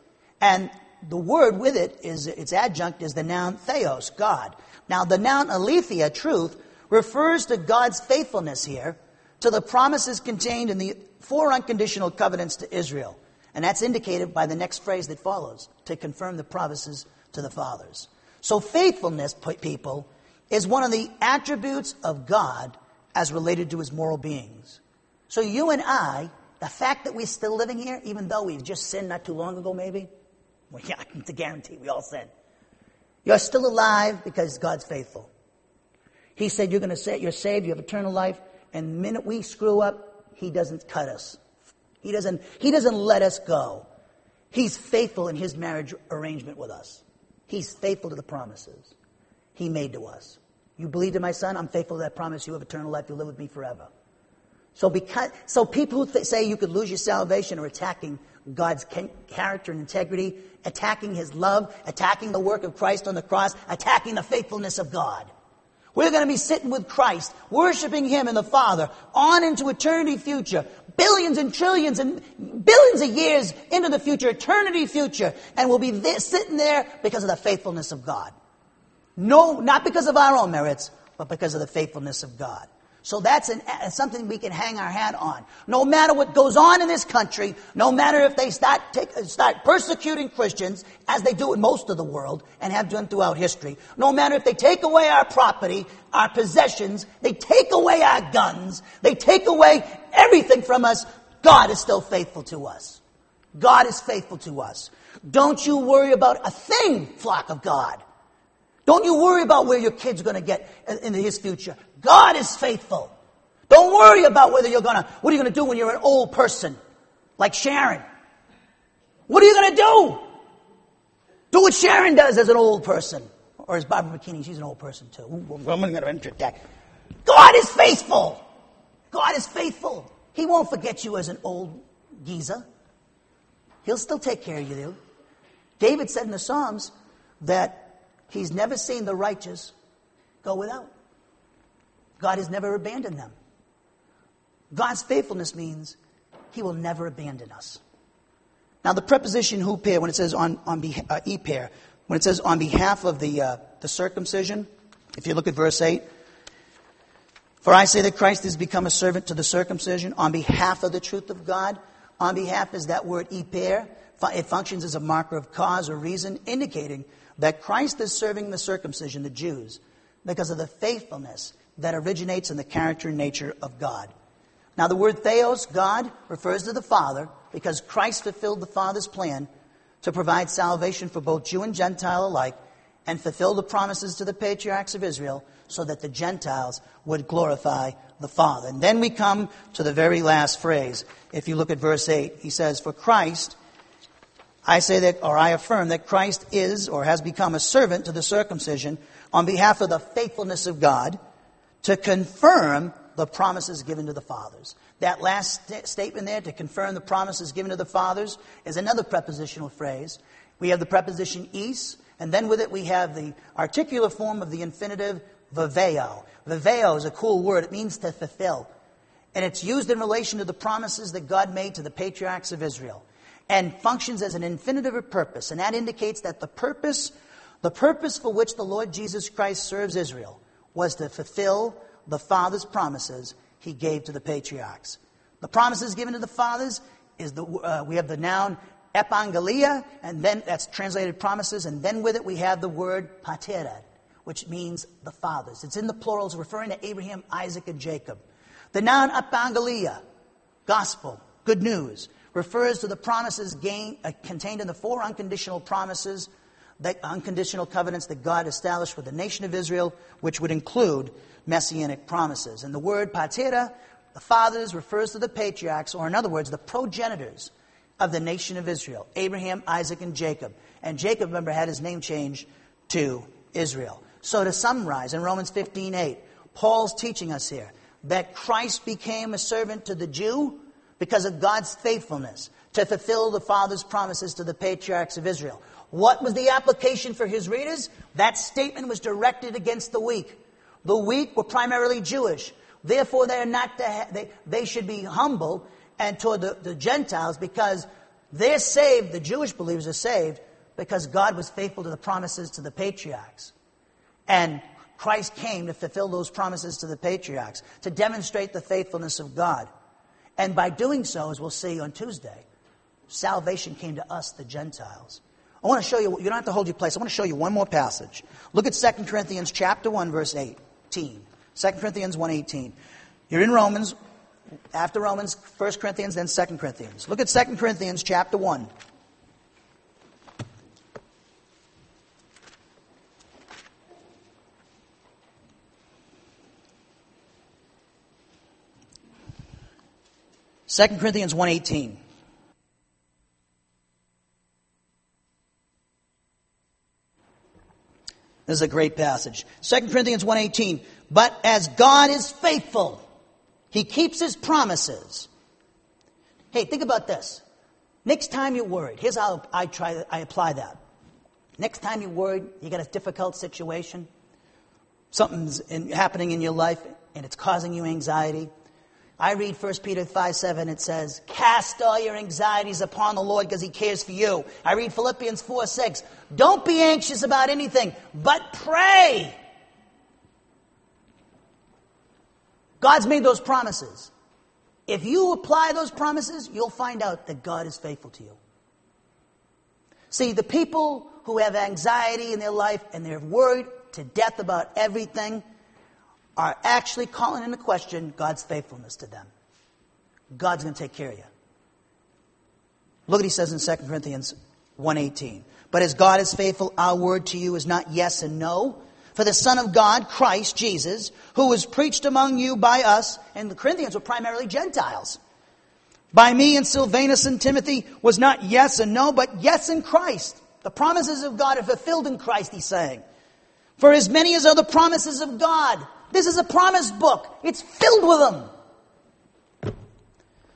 And the word with it is, its adjunct is the noun theos, God. Now the noun aletheia, truth, refers to God's faithfulness here to the promises contained in the four unconditional covenants to Israel. And that's indicated by the next phrase that follows, to confirm the promises to the fathers. So faithfulness, people, is one of the attributes of God as related to his moral beings. So you and I, the fact that we're still living here, even though we've just sinned not too long ago, maybe, well, yeah, guarantee we all sin. You're still alive because God's faithful. He said you're going to say you're saved, you have eternal life, and the minute we screw up, He doesn't cut us. He doesn't, he doesn't let us go. He's faithful in His marriage arrangement with us. He's faithful to the promises He made to us. You believed in my son, I'm faithful to that promise. You have eternal life. You'll live with me forever. So because, so people who th- say you could lose your salvation are attacking God's character and integrity, attacking his love, attacking the work of Christ on the cross, attacking the faithfulness of God. We're going to be sitting with Christ, worshiping him and the Father on into eternity future, billions and trillions and billions of years into the future, eternity future, and we'll be sitting there because of the faithfulness of God. No, not because of our own merits, but because of the faithfulness of God. So that's an, something we can hang our hat on. No matter what goes on in this country, no matter if they start, take, start persecuting Christians, as they do in most of the world and have done throughout history, no matter if they take away our property, our possessions, they take away our guns, they take away everything from us, God is still faithful to us. God is faithful to us. Don't you worry about a thing, flock of God. Don't you worry about where your kid's going to get in his future. God is faithful. Don't worry about whether you're going to, what are you going to do when you're an old person? Like Sharon. What are you going to do? Do what Sharon does as an old person. Or as Barbara McKinney, she's an old person too. I'm going to enter that. God is faithful. God is faithful. He won't forget you as an old geezer. He'll still take care of you. David said in the Psalms that He's never seen the righteous go without. God has never abandoned them. God's faithfulness means He will never abandon us. Now, the preposition huper, when it says on, on beha- uh, eper, when it says on behalf of the, uh, the circumcision, if you look at verse 8, for I say that Christ has become a servant to the circumcision on behalf of the truth of God. On behalf is that word eper. It functions as a marker of cause or reason, indicating that Christ is serving the circumcision, the Jews, because of the faithfulness that originates in the character and nature of God. Now, the word theos, God, refers to the Father because Christ fulfilled the Father's plan to provide salvation for both Jew and Gentile alike and fulfill the promises to the patriarchs of Israel so that the Gentiles would glorify the Father. And then we come to the very last phrase. If you look at verse 8, he says, For Christ, I say that, or I affirm that Christ is or has become a servant to the circumcision on behalf of the faithfulness of God to confirm the promises given to the fathers. That last st- statement there, to confirm the promises given to the fathers, is another prepositional phrase. We have the preposition eis, and then with it we have the articular form of the infinitive viveo. Viveo is a cool word. It means to fulfill. And it's used in relation to the promises that God made to the patriarchs of Israel and functions as an infinitive of purpose. And that indicates that the purpose, the purpose for which the Lord Jesus Christ serves Israel was to fulfill the Father's promises he gave to the patriarchs. The promises given to the fathers is the, uh, we have the noun epangelia, and then that's translated promises, and then with it we have the word patera, which means the fathers. It's in the plurals referring to Abraham, Isaac, and Jacob. The noun epangelia, gospel, good news, refers to the promises uh, contained in the four unconditional promises, the unconditional covenants that God established with the nation of Israel, which would include messianic promises. And the word patera, the fathers, refers to the patriarchs, or in other words, the progenitors of the nation of Israel Abraham, Isaac, and Jacob. And Jacob, remember, had his name changed to Israel. So to summarize, in Romans 15 8, Paul's teaching us here that Christ became a servant to the Jew because of God's faithfulness to fulfill the Father's promises to the patriarchs of Israel. What was the application for his readers? That statement was directed against the weak. The weak were primarily Jewish. Therefore, they are not to ha- they, they should be humble and toward the, the Gentiles because they're saved, the Jewish believers are saved because God was faithful to the promises to the patriarchs. And Christ came to fulfill those promises to the patriarchs, to demonstrate the faithfulness of God. And by doing so, as we'll see on Tuesday, salvation came to us, the Gentiles. I want to show you, you don't have to hold your place. I want to show you one more passage. Look at 2 Corinthians chapter 1, verse 18. 2 Corinthians 1, 18. You're in Romans, after Romans, 1 Corinthians, then 2 Corinthians. Look at 2 Corinthians chapter 1. Second Corinthians 1.18. This is a great passage. 2 Corinthians 1.18. But as God is faithful, he keeps his promises. Hey, think about this. Next time you're worried, here's how I try I apply that. Next time you're worried, you got a difficult situation, something's in, happening in your life and it's causing you anxiety. I read 1 Peter 5 7, it says, Cast all your anxieties upon the Lord because he cares for you. I read Philippians 4 6, Don't be anxious about anything, but pray. God's made those promises. If you apply those promises, you'll find out that God is faithful to you. See, the people who have anxiety in their life and they're worried to death about everything are actually calling into question God's faithfulness to them. God's going to take care of you. Look what he says in 2 Corinthians 1.18. But as God is faithful, our word to you is not yes and no, for the Son of God, Christ Jesus, who was preached among you by us, and the Corinthians were primarily Gentiles. By me and Silvanus and Timothy was not yes and no, but yes in Christ. The promises of God are fulfilled in Christ, he's saying. For as many as are the promises of God, this is a promise book. It's filled with them.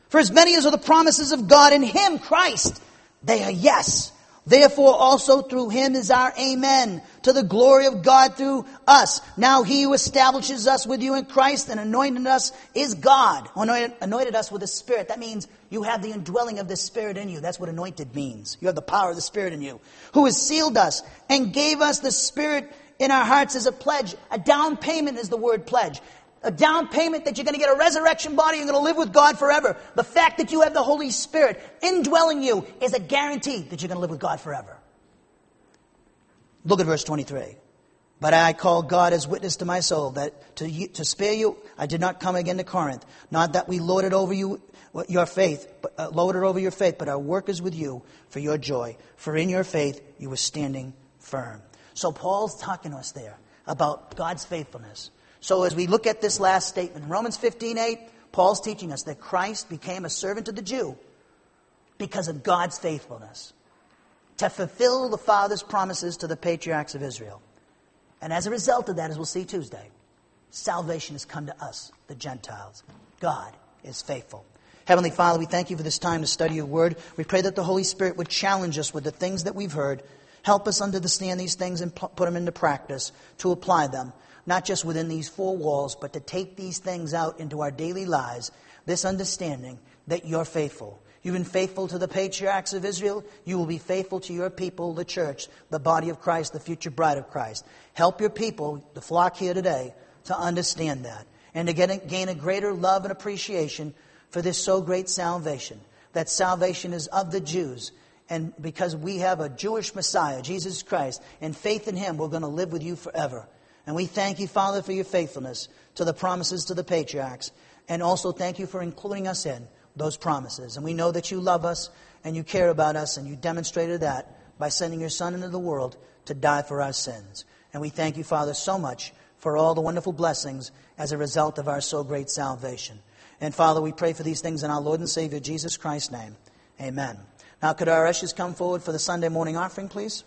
For as many as are the promises of God in Him, Christ, they are yes. Therefore also through him is our amen to the glory of God through us. Now he who establishes us with you in Christ and anointed us is God. Anointed, anointed us with the Spirit. That means you have the indwelling of the Spirit in you. That's what anointed means. You have the power of the Spirit in you. Who has sealed us and gave us the Spirit in our hearts as a pledge. A down payment is the word pledge a down payment that you're going to get a resurrection body, you're going to live with God forever. The fact that you have the Holy Spirit indwelling you is a guarantee that you're going to live with God forever. Look at verse 23. But I call God as witness to my soul that to, to spare you, I did not come again to Corinth. Not that we lorded over you your faith, but, uh, lorded over your faith, but our work is with you for your joy. For in your faith you were standing firm. So Paul's talking to us there about God's faithfulness. So as we look at this last statement, Romans 15 8, Paul's teaching us that Christ became a servant to the Jew because of God's faithfulness to fulfill the Father's promises to the patriarchs of Israel. And as a result of that, as we'll see Tuesday, salvation has come to us, the Gentiles. God is faithful. Heavenly Father, we thank you for this time to study your word. We pray that the Holy Spirit would challenge us with the things that we've heard. Help us understand these things and put them into practice to apply them, not just within these four walls, but to take these things out into our daily lives. This understanding that you're faithful. You've been faithful to the patriarchs of Israel. You will be faithful to your people, the church, the body of Christ, the future bride of Christ. Help your people, the flock here today, to understand that and to get, gain a greater love and appreciation for this so great salvation. That salvation is of the Jews. And because we have a Jewish Messiah, Jesus Christ, and faith in Him, we're going to live with you forever. And we thank you, Father, for your faithfulness to the promises to the patriarchs. And also thank you for including us in those promises. And we know that you love us and you care about us, and you demonstrated that by sending your Son into the world to die for our sins. And we thank you, Father, so much for all the wonderful blessings as a result of our so great salvation. And Father, we pray for these things in our Lord and Savior Jesus Christ's name. Amen. Now, could our ushers come forward for the Sunday morning offering, please?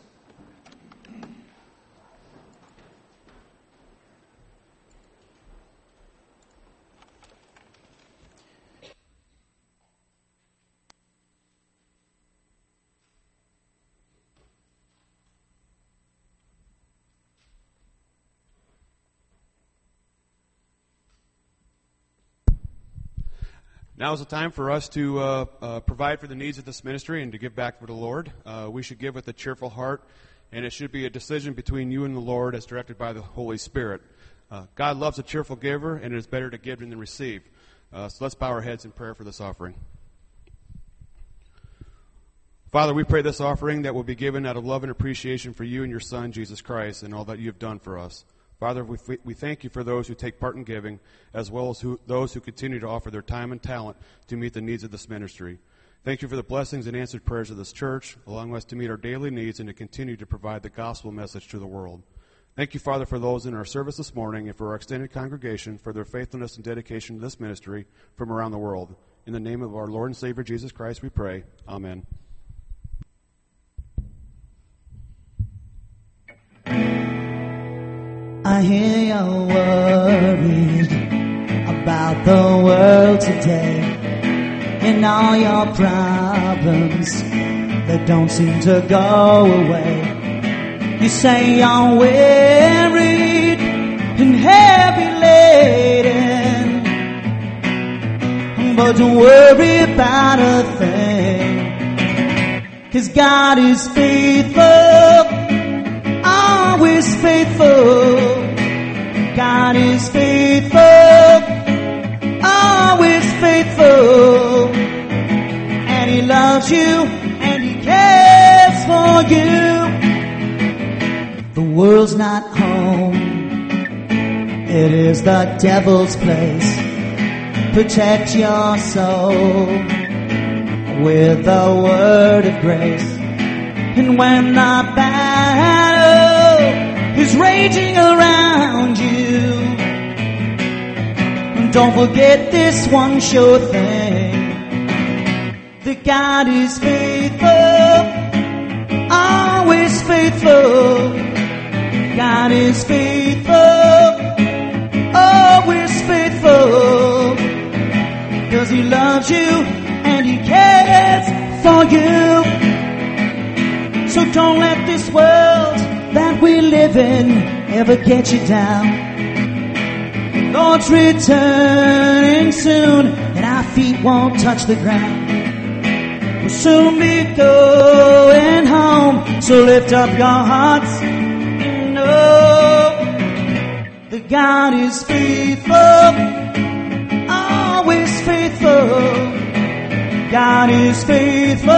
Now is the time for us to uh, uh, provide for the needs of this ministry and to give back to the Lord. Uh, we should give with a cheerful heart, and it should be a decision between you and the Lord as directed by the Holy Spirit. Uh, God loves a cheerful giver, and it is better to give than to receive. Uh, so let's bow our heads in prayer for this offering. Father, we pray this offering that will be given out of love and appreciation for you and your Son, Jesus Christ, and all that you have done for us. Father, we, we thank you for those who take part in giving, as well as who, those who continue to offer their time and talent to meet the needs of this ministry. Thank you for the blessings and answered prayers of this church, allowing us to meet our daily needs and to continue to provide the gospel message to the world. Thank you, Father, for those in our service this morning and for our extended congregation for their faithfulness and dedication to this ministry from around the world. In the name of our Lord and Savior Jesus Christ, we pray. Amen. I hear you're worried about the world today and all your problems that don't seem to go away. You say you're wearied and heavy laden, but don't worry about a thing. Cause God is faithful always faithful. God is faithful, always faithful. And He loves you and He cares for you. The world's not home. It is the devil's place. Protect your soul with the word of grace. And when the battle is raging around you. Don't forget this one sure thing. That God is faithful, always faithful. God is faithful, always faithful. Cause He loves you and He cares for you. So don't let this world that we live in ever get you down. Lord's returning soon, and our feet won't touch the ground. We'll soon be going home, so lift up your hearts and know that God is faithful, always faithful. God is faithful,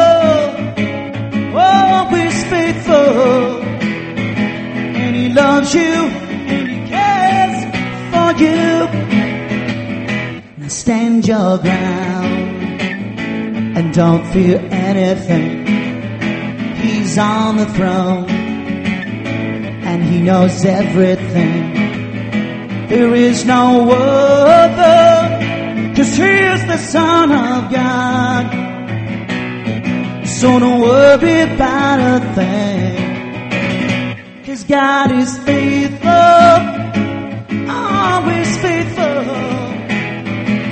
always faithful and He cares you. Stand your ground and don't fear anything. He's on the throne and He knows everything. There is no other, cause He is the Son of God. So don't worry about a thing. Cause God is faithful,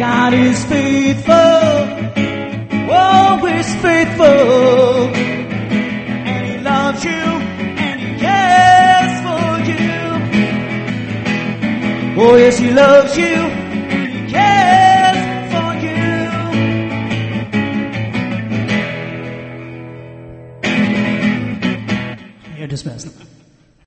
God is faithful, oh, always faithful. And He loves you, and He cares for you. Oh yes, He loves you,